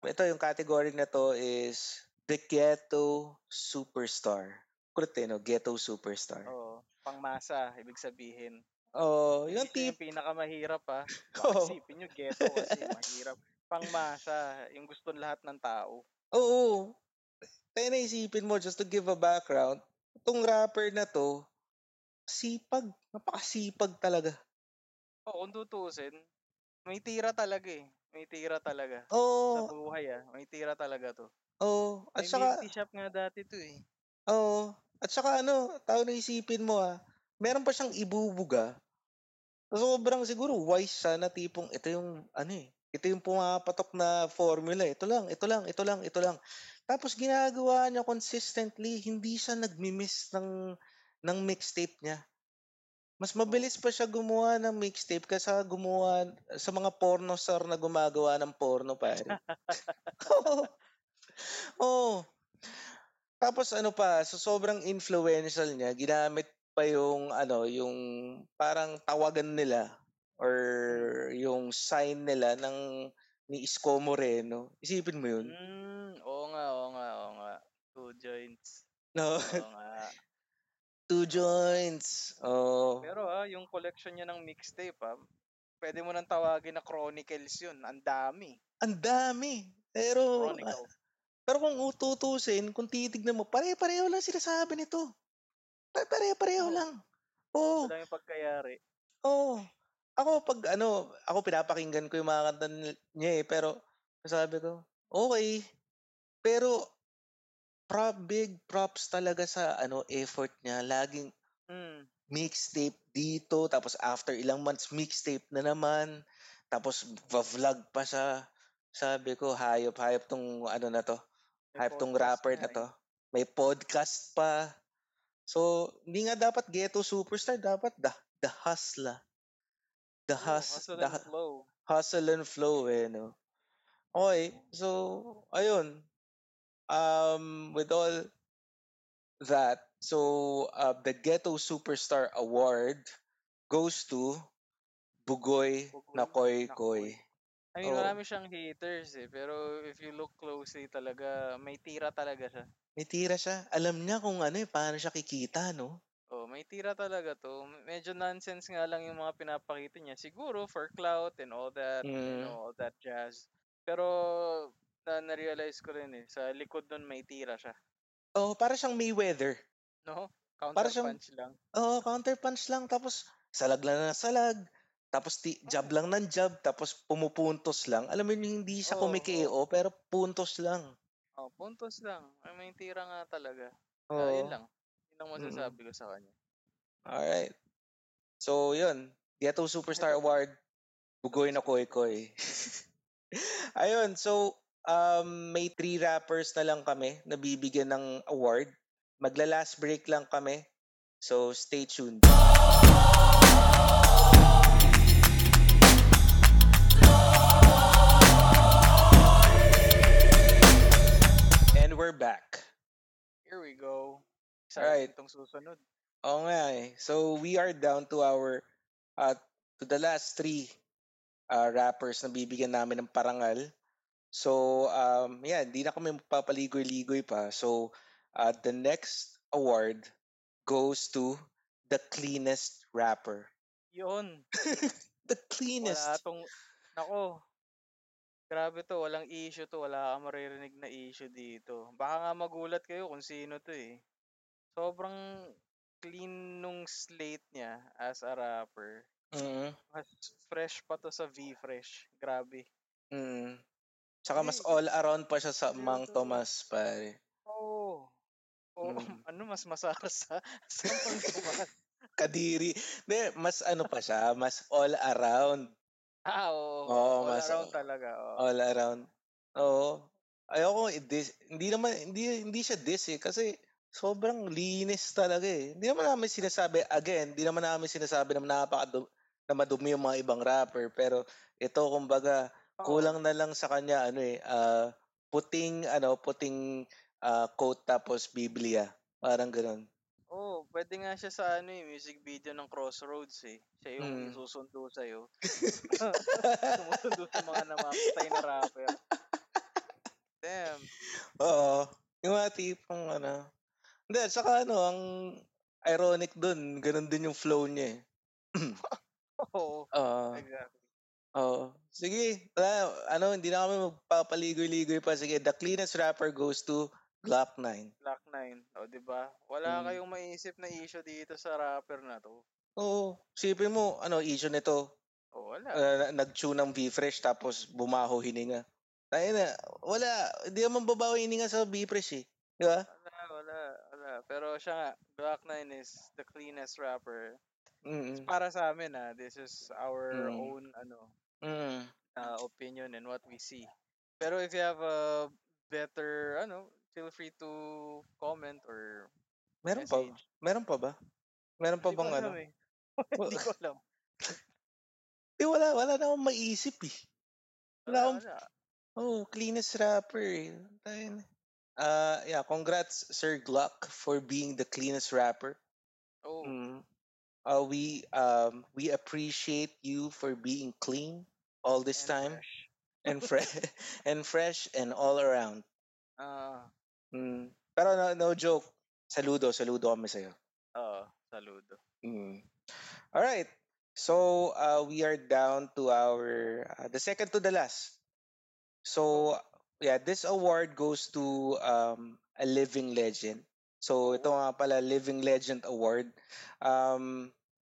ito yung category na to is the Ghetto Superstar. Kulit eh, no? Ghetto Superstar. Oo, pangmasa, ibig sabihin. Oh, yung siya yung tip. pinakamahirap ah. Oo. Baka isipin nyo, ghetto kasi mahirap. Pangmasa, yung gusto lahat ng tao. Oo. Kaya naisipin mo, just to give a background, itong rapper na to, sipag. Napakasipag talaga. Oo, kung tutusin, may tira talaga eh. May tira talaga. Sa Oo. buhay ah, may tira talaga to. Oo. At May saka, tea shop nga dati to eh. oo. At saka ano, tao naisipin mo ah, meron pa siyang ibubuga. Sobrang siguro wise siya na tipong ito yung ano eh, ito yung pumapatok na formula. Ito lang, ito lang, ito lang, ito lang. Tapos ginagawa niya consistently, hindi siya nagmi-miss ng ng mixtape niya. Mas mabilis pa siya gumawa ng mixtape kaysa gumawa sa mga porno star na gumagawa ng porno, pare. Oo. Oo. Tapos ano pa, sa sobrang influential niya, ginamit pa yung ano, yung parang tawagan nila or yung sign nila ng ni Isko Moreno. Isipin mo yun. Mm, oo nga, oo nga, oo nga. Two joints. No? Oo nga. Two joints. Oh. Pero ah, yung collection niya ng mixtape ah, pwede mo nang tawagin na chronicles yun. Ang dami. Ang dami. Pero Chronicle. pero kung ututusin, kung titignan mo, pare-pareho lang sinasabi nito. Pare- Pare-pareho Oo. lang. Oo. Ito lang yung pagkayari. Oo. Ako pag ano, ako pinapakinggan ko yung mga kanta ni- niya eh, pero sabi ko, okay. Pero prop big props talaga sa ano effort niya. Laging Mm. mixtape dito, tapos after ilang months mixtape na naman. Tapos vlog pa siya. Sabi ko, hayop, hayop tong ano na to. May Hype tong rapper na to. May podcast pa. So, hindi nga dapat ghetto superstar, dapat the, the hustler. The hus, hustle the and flow. hustle and flow eh, no? Okay, so, ayun. Um, with all that, so, uh, the Ghetto Superstar Award goes to Bugoy Bugoy na Koy. I mean, Oo. marami siyang haters eh. Pero if you look closely talaga, may tira talaga siya. May tira siya. Alam niya kung ano, eh, paano siya kikita 'no? Oo, may tira talaga 'to. Medyo nonsense nga lang yung mga pinapakita niya. Siguro for clout and all that, you Mm. know, all that jazz. Pero na na-realize ko rin, eh, sa likod nun may tira siya. Oo, para siyang Mayweather. 'No? Para Counter siyang punch lang. oo, counter punch lang tapos salag lang ng salag, tapos ti jab Oo. lang ng jab, tapos pumupuntos lang. Alam mo yun, hindi siya Oo, oo. kumi-KO pero puntos lang. Oh, puntos lang. Ay, may tira nga talaga. Ah, yun Oo. lang. Yun lang Mm. masasabi ko sa kanya. Alright. So yun, Ghetto Superstar. Award, Bugoy na Koy Koy. Ayun, so, um, may 3 rappers na lang kami na bibigyan ng award. Magla-last break lang kami. So, stay tuned. And we're back. Here we go. Alright. Exciting 'tong susunod. Oo nga, eh. So, we are down to our, uh, to the last 3 uh, rappers na bibigyan namin ng parangal. So, um, yeah, hindi na kami magpapaligoy-ligoy pa. So, uh, the next award goes to the cleanest rapper. Yun. The Wala cleanest. 'tong naku. Grabe 'to, walang issue 'to. Wala kang maririnig na issue dito. Baka nga magulat kayo kung sino 'to, eh. Sobrang clean nung slate niya as a rapper. Mm. Mas fresh pa 'to sa V-Fresh. Grabe. Mm. Tsaka mas all around pa siya sa Mang to Tomas, pare. Oo. Oo, Mm. ano mas masarap sa sa Mang Tomas. Kadiri. Hindi, mas ano pa siya, mas all around. Ah, oo. Oo, All mas around talaga, oo. all around. Oo. Ayoko i-diss hindi naman hindi hindi siya diss, eh, kasi sobrang linis talaga, eh. Hindi naman namin sinasabi again, hindi naman namin sinasabi na napakadu na madumi yung mga ibang rapper, pero ito kumbaga. Kulang na lang sa kanya ano, eh, ah, puting ano, puting, ah, quote tapos Biblia, parang gano'n. Oo, puwede nga siya sa ano, eh, music video ng Crossroads, eh. Siya yung Mm. isusundo sa'yo. Sumusundo sa mga namamatay na rapper. Damn. Oo, yung mga tipong ano hindi, at saka ano, ang ironic dun gano'n din yung flow niya, eh. Oo, Oo. exactly. Oo. Sige, wala, ano, hindi na kami magpapaligoy-ligoy pa. Sige, the cleanest rapper goes to Glock 9. Glock 9, oh, 'di ba? Wala Mm. kayong maiisip na issue dito sa rapper na 'to. Oo, isipin mo ano issue nito, Oh, wala. ah, nag-tune ng V-Fresh tapos bumaho hininga. Tangina, wala, hindi naman babaho hininga sa V-Fresh, eh, 'di ba? Wala, wala, wala. Pero siya nga, Glock 9 is the cleanest rapper. Mm. Para sa'min, ah, this is our Mm. own ano, Mm. ah, opinion and what we see. Pero if you have a better ano, feel free to comment or Meron pa message. meron pa ba? Meron pa Hindi ko bang ano? eh. Hindi ko alam. Eh, wala wala na akong maiisip, eh. Wala Wala, akong oo, cleanest rapper, eh. Tangina. Ah, yeah, congrats Sir Glock for being the cleanest rapper. Oo. Mm. Uh, we um we appreciate you for being clean all this And time fresh. and fresh and fresh and all around. Ah, Mm. Pero no, no joke. Saludo, saludo kami sa'yo. oo, saludo. Mm. All right. So, uh, we are down to our uh, the second to the last. So, yeah, this award goes to um, a living legend. So, ito nga pala Living Legend Award. Um,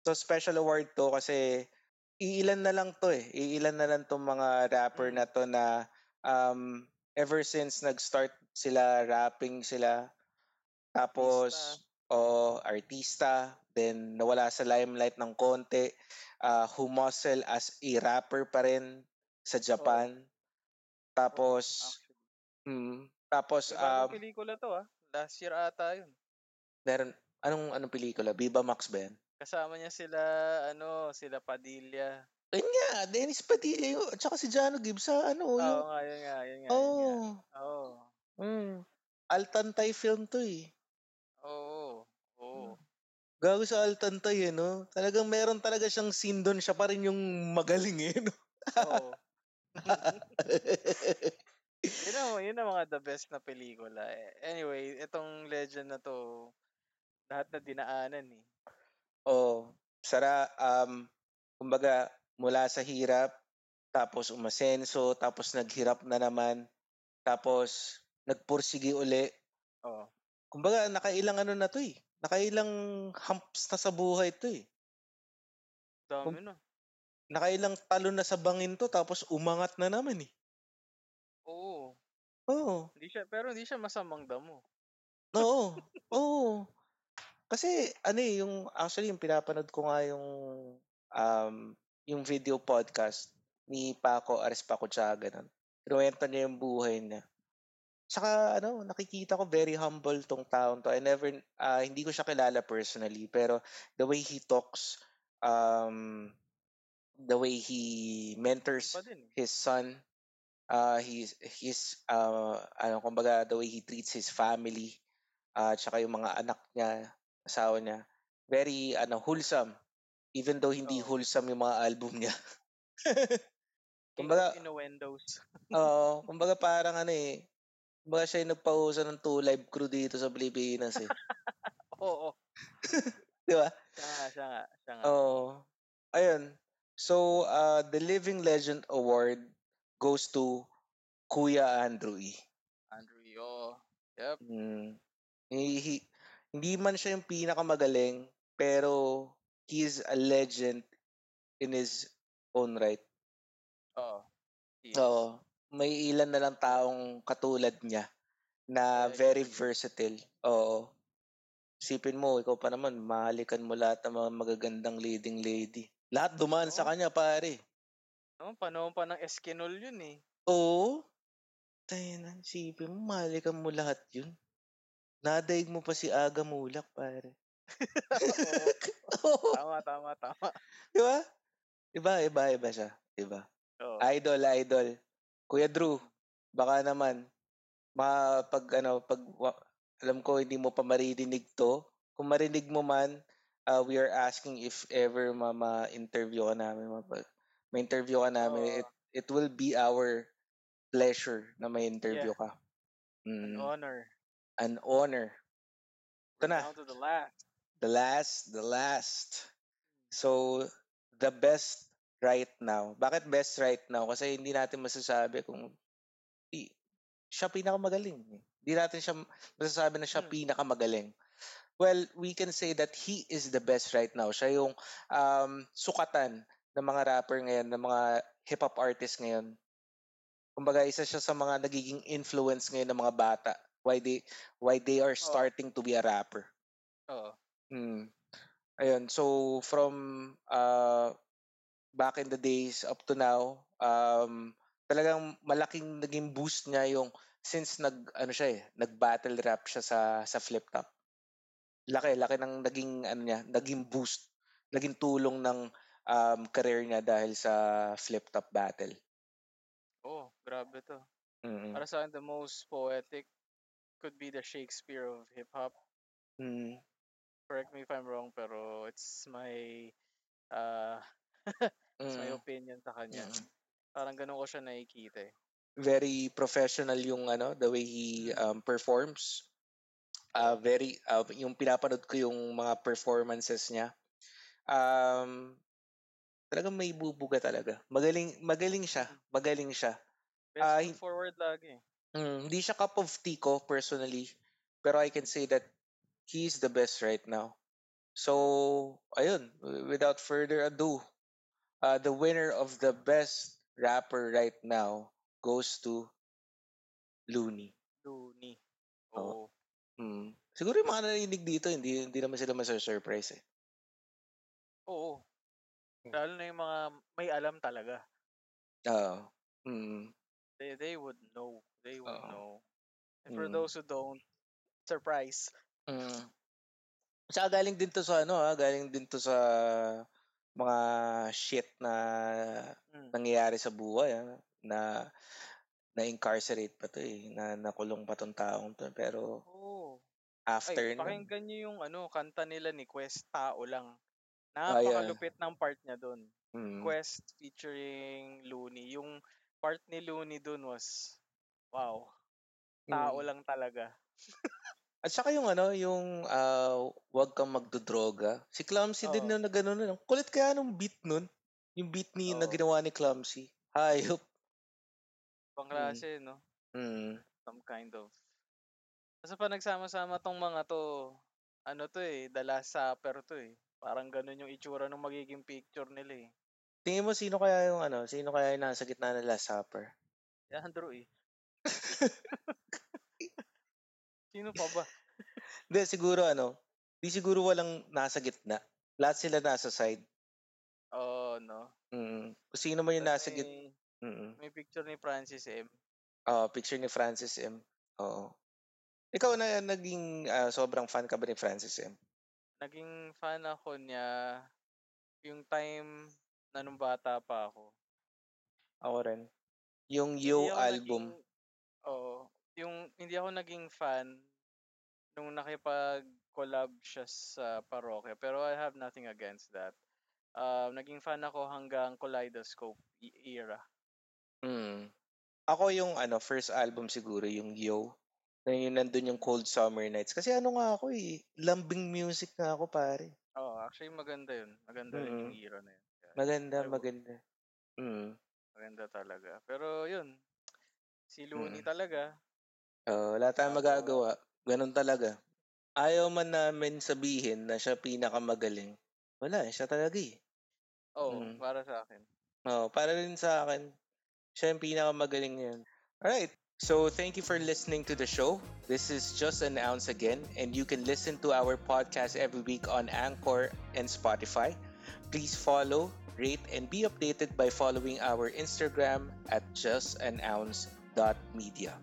so special award to kasi iilan na lang to eh. Iilan na lang tong mga rapper Mm. na to na um, ever since nag-start sila rapping sila tapos Artista. oo, artista, then nawala sa limelight ng konti, ah, humustle as a rapper pa rin sa Oo. Japan. Oo, Tapos actually. mm, tapos um pelikula 'to, ah. Last year ata 'yun. meron anong anong pelikula? Viva Max ba 'yan? Kasama niya sila ano, sila Padilla. Ayun nga, Dennis Padilla yung at saka si Jano Gibbs sa ano, Oo yung nga, 'yun nga, 'yun nga, 'yun nga. oo. Oo. Mm. Altantay film 'to, eh. Oo, Hmm. oo. Gago sa Altantay, eh, 'no? Talagang meron talaga siyang scene dun, siya pa rin yung magaling, eh, 'no? Oo. Yun ang yun ang mga the best na pelikula, eh. Anyway, itong Legend na 'to, lahat na dinaanan, eh. Oo, sara um, kumbaga mula sa hirap, tapos umasenso, tapos naghirap na naman, tapos nagpursige uli. Oo. Kumbaga nakailang ano na 'to, eh, nakailang humps na sa buhay 'to, eh. Dami na. nakailang talon na sa bangin 'to tapos umangat na naman, eh. Oo. Oo. Hindi siya pero hindi siya masamang damo. Oo, oo. Kasi ano, eh, yung actually yung pinapanood ko nga yung, um, yung video podcast ni Paco Arispacochaga nun. Kinuwento niya yung buhay niya. Tsaka ano, nakikita ko very humble 'tong taong 'to. I never ah, hindi ko siya kilala personally, pero the way he talks, um, the way he mentors eh. his son, ah, he's he's, ah, ano kumbaga the way he treats his family, ah, tsaka yung mga anak niya, asawa niya, very ano, wholesome. Even though hindi Oo. wholesome yung mga album niya. Kumbaga innuendos. oo, kumbaga parang ano, eh, kumbaga siya yung nagpauso ng Two Live Crew dito sa Pilipinas, eh. Oo. 'Di ba? Siya nga, siya nga, siya nga. Oo. Ayun, so, ah, the Living Legend Award goes to Kuya Andrew E. Andrew E, oo. Yep. Hmm, hi hi hindi man siya yung pinakamagaling, pero he is a legend in his own right. Oo. He is. Oo, may ilan na lang taong katulad niya na very versatile, oo. Isipin mo ikaw pa naman mahalikan mo lahat ng mga magagandang leading lady. Lahat dumaan sa Oo. kanya pare. Oo, panahon pa ng Eskinol yun, eh. Oo. Tangina, isipin mo mahalikan mo lahat yun. Nadaig mo pa si Aga Mulak pare. Oo. Tama, tama, tama. 'Di ba? Iba, iba, iba siya, 'di ba? Oo. Idol, idol. Kuya Drew, baka naman mapag ano, 'pag wa alam ko hindi mo pa maririnig 'to. Kung marinig mo man, ah, we are asking if ever ma ma-interview ka namin, ma-interview ka namin, Oo. it it will be our pleasure na ma-interview Yeah. ka. An Mm, honor. An honor. Ito na, down to the last. the last, the last. So, the best right now. Bakit best right now? Kasi hindi natin masasabi kung i siya pinakamagaling, eh. Hindi natin siya masasabi na siya Hmm. pinakamagaling. Well, we can say that he is the best right now. Siya yung, um, sukatan ng mga rapper ngayon, ng mga hip-hop artist ngayon. Kumbaga isa siya sa mga nagiging influence ngayon ng mga bata, why they why they are Oo. starting to be a rapper. Oo. Mm. Ayun, so from, ah, back in the days up to now, um, talagang malaking naging boost niya yung since nag-ano siya, eh, nag-battle rap siya sa sa Flip Top. Laki, laki ng naging ano niya, naging boost, naging tulong ng, um, career niya dahil sa Flip Top battle. Oo, grabe 'to. Mm. Para sa'kin the most poetic could be the Shakespeare of hip-hop. Mm. Correct me if I'm wrong, pero it's my, ah, it's my Mm. opinion sa kanya. Mm. Parang gano'n ko siya nakikita, eh. Very professional yung ano, the way he, Mm. um, performs. Oo. very, ah, yung pinapanood ko yung mga performances niya, um, talagang maibubuga talaga. Magaling magaling siya, Mm. magaling siya. Best hin forward lagi. Mm, hindi siya cup of tea ko personally, pero I can say that he's the best right now. So, ayun, without further ado, ah, the winner of the best rapper right now goes to Looney. Looney. Oo. Oo. Mm. Siguro yung mga narinig dito hindi hindi naman sila masu-surprise, eh. Oo. Hmm. Lalo na yung mga may alam talaga. Oo. Mm. They they would know. They would Oo. know. And for Mm. those who don't, surprise. Mm. Tsaka galing din 'to sa ano, ah, galing din 'to sa mga shit na Hmm. nangyayari sa buhay, ah, na na-incarcerate pa 'to, eh, na nakulong pa 'tong taong 'to, pero Oo. after Ay, nun pakinggan niyo yung ano, kanta nila ni Quest, Tao Lang. Ah, yeah. Napakalupit ng part niya dun. Mm. Quest featuring Looney. Yung part ni Looney dun was Wow. Tao Mm. lang talaga. At saka yung ano, yung ah, wag kang magdodroga. Si Clumsy din Oo. na nagano nun. Ang kulit kaya nung beat nun. Yung beat ni na Oo. ginawa ni Clumsy. Hayop. Ibang Mm. no? Mm. Some kind of Kasi pa nagsama-sama 'tong mga 'to, ano 'to, eh, The Last Supper 'to, eh. Parang gano'n yung itsura nung magiging picture nila, eh. Tingin mo sino kaya yung ano, sino kaya yung nasa gitna ng Last Supper? Si Andrew, eh. Sino pa ba? Hindi, siguro ano, 'di siguro walang nasa gitna. Lahat sila nasa side. Oo, 'no? Mm. Kung sino man yung nasa git may mm. may picture ni Francis M. Oo, picture ni Francis M. Oo. Ikaw na naging ah, sobrang fan ka ba ni Francis M? Naging fan ako niya yung time na nung bata pa ako. Ako rin. Yung Yo album. naging oo, yung hindi ako naging fan nung nakipag-collab siya sa parokya, pero I have nothing against that. Um, naging fan ako hanggang Kaleidoscope e era. Mm. Ako yung ano, first album siguro yung Yo. Na yung nandun yung Cold Summer Nights. Kasi ano nga ako eh, lambing music nga ako pare. Oo, actually maganda yun. Maganda rin yung Mm. era na yun. Maganda, wo maganda. Mm. maganda talaga. Pero yun, si Looney Mm. talaga. Oo, wala tayong magagawa. Ganun talaga. Ayaw man namin sabihin na siya pinakamagaling. Wala siya talaga eh. Oo, Mm. para sa'kin. Oo, para rin sa akin, siya yung pinakamagaling ngayon. Alright, so thank you for listening to the show. This is Just an Ounce again, and you can listen to our podcast every week on Anchor and Spotify. Please follow, rate, and be updated by following our Instagram at justanounce.media.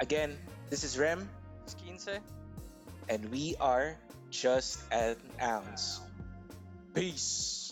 Again, this is Rem, It's 15. and we are Just an Ounce. Peace.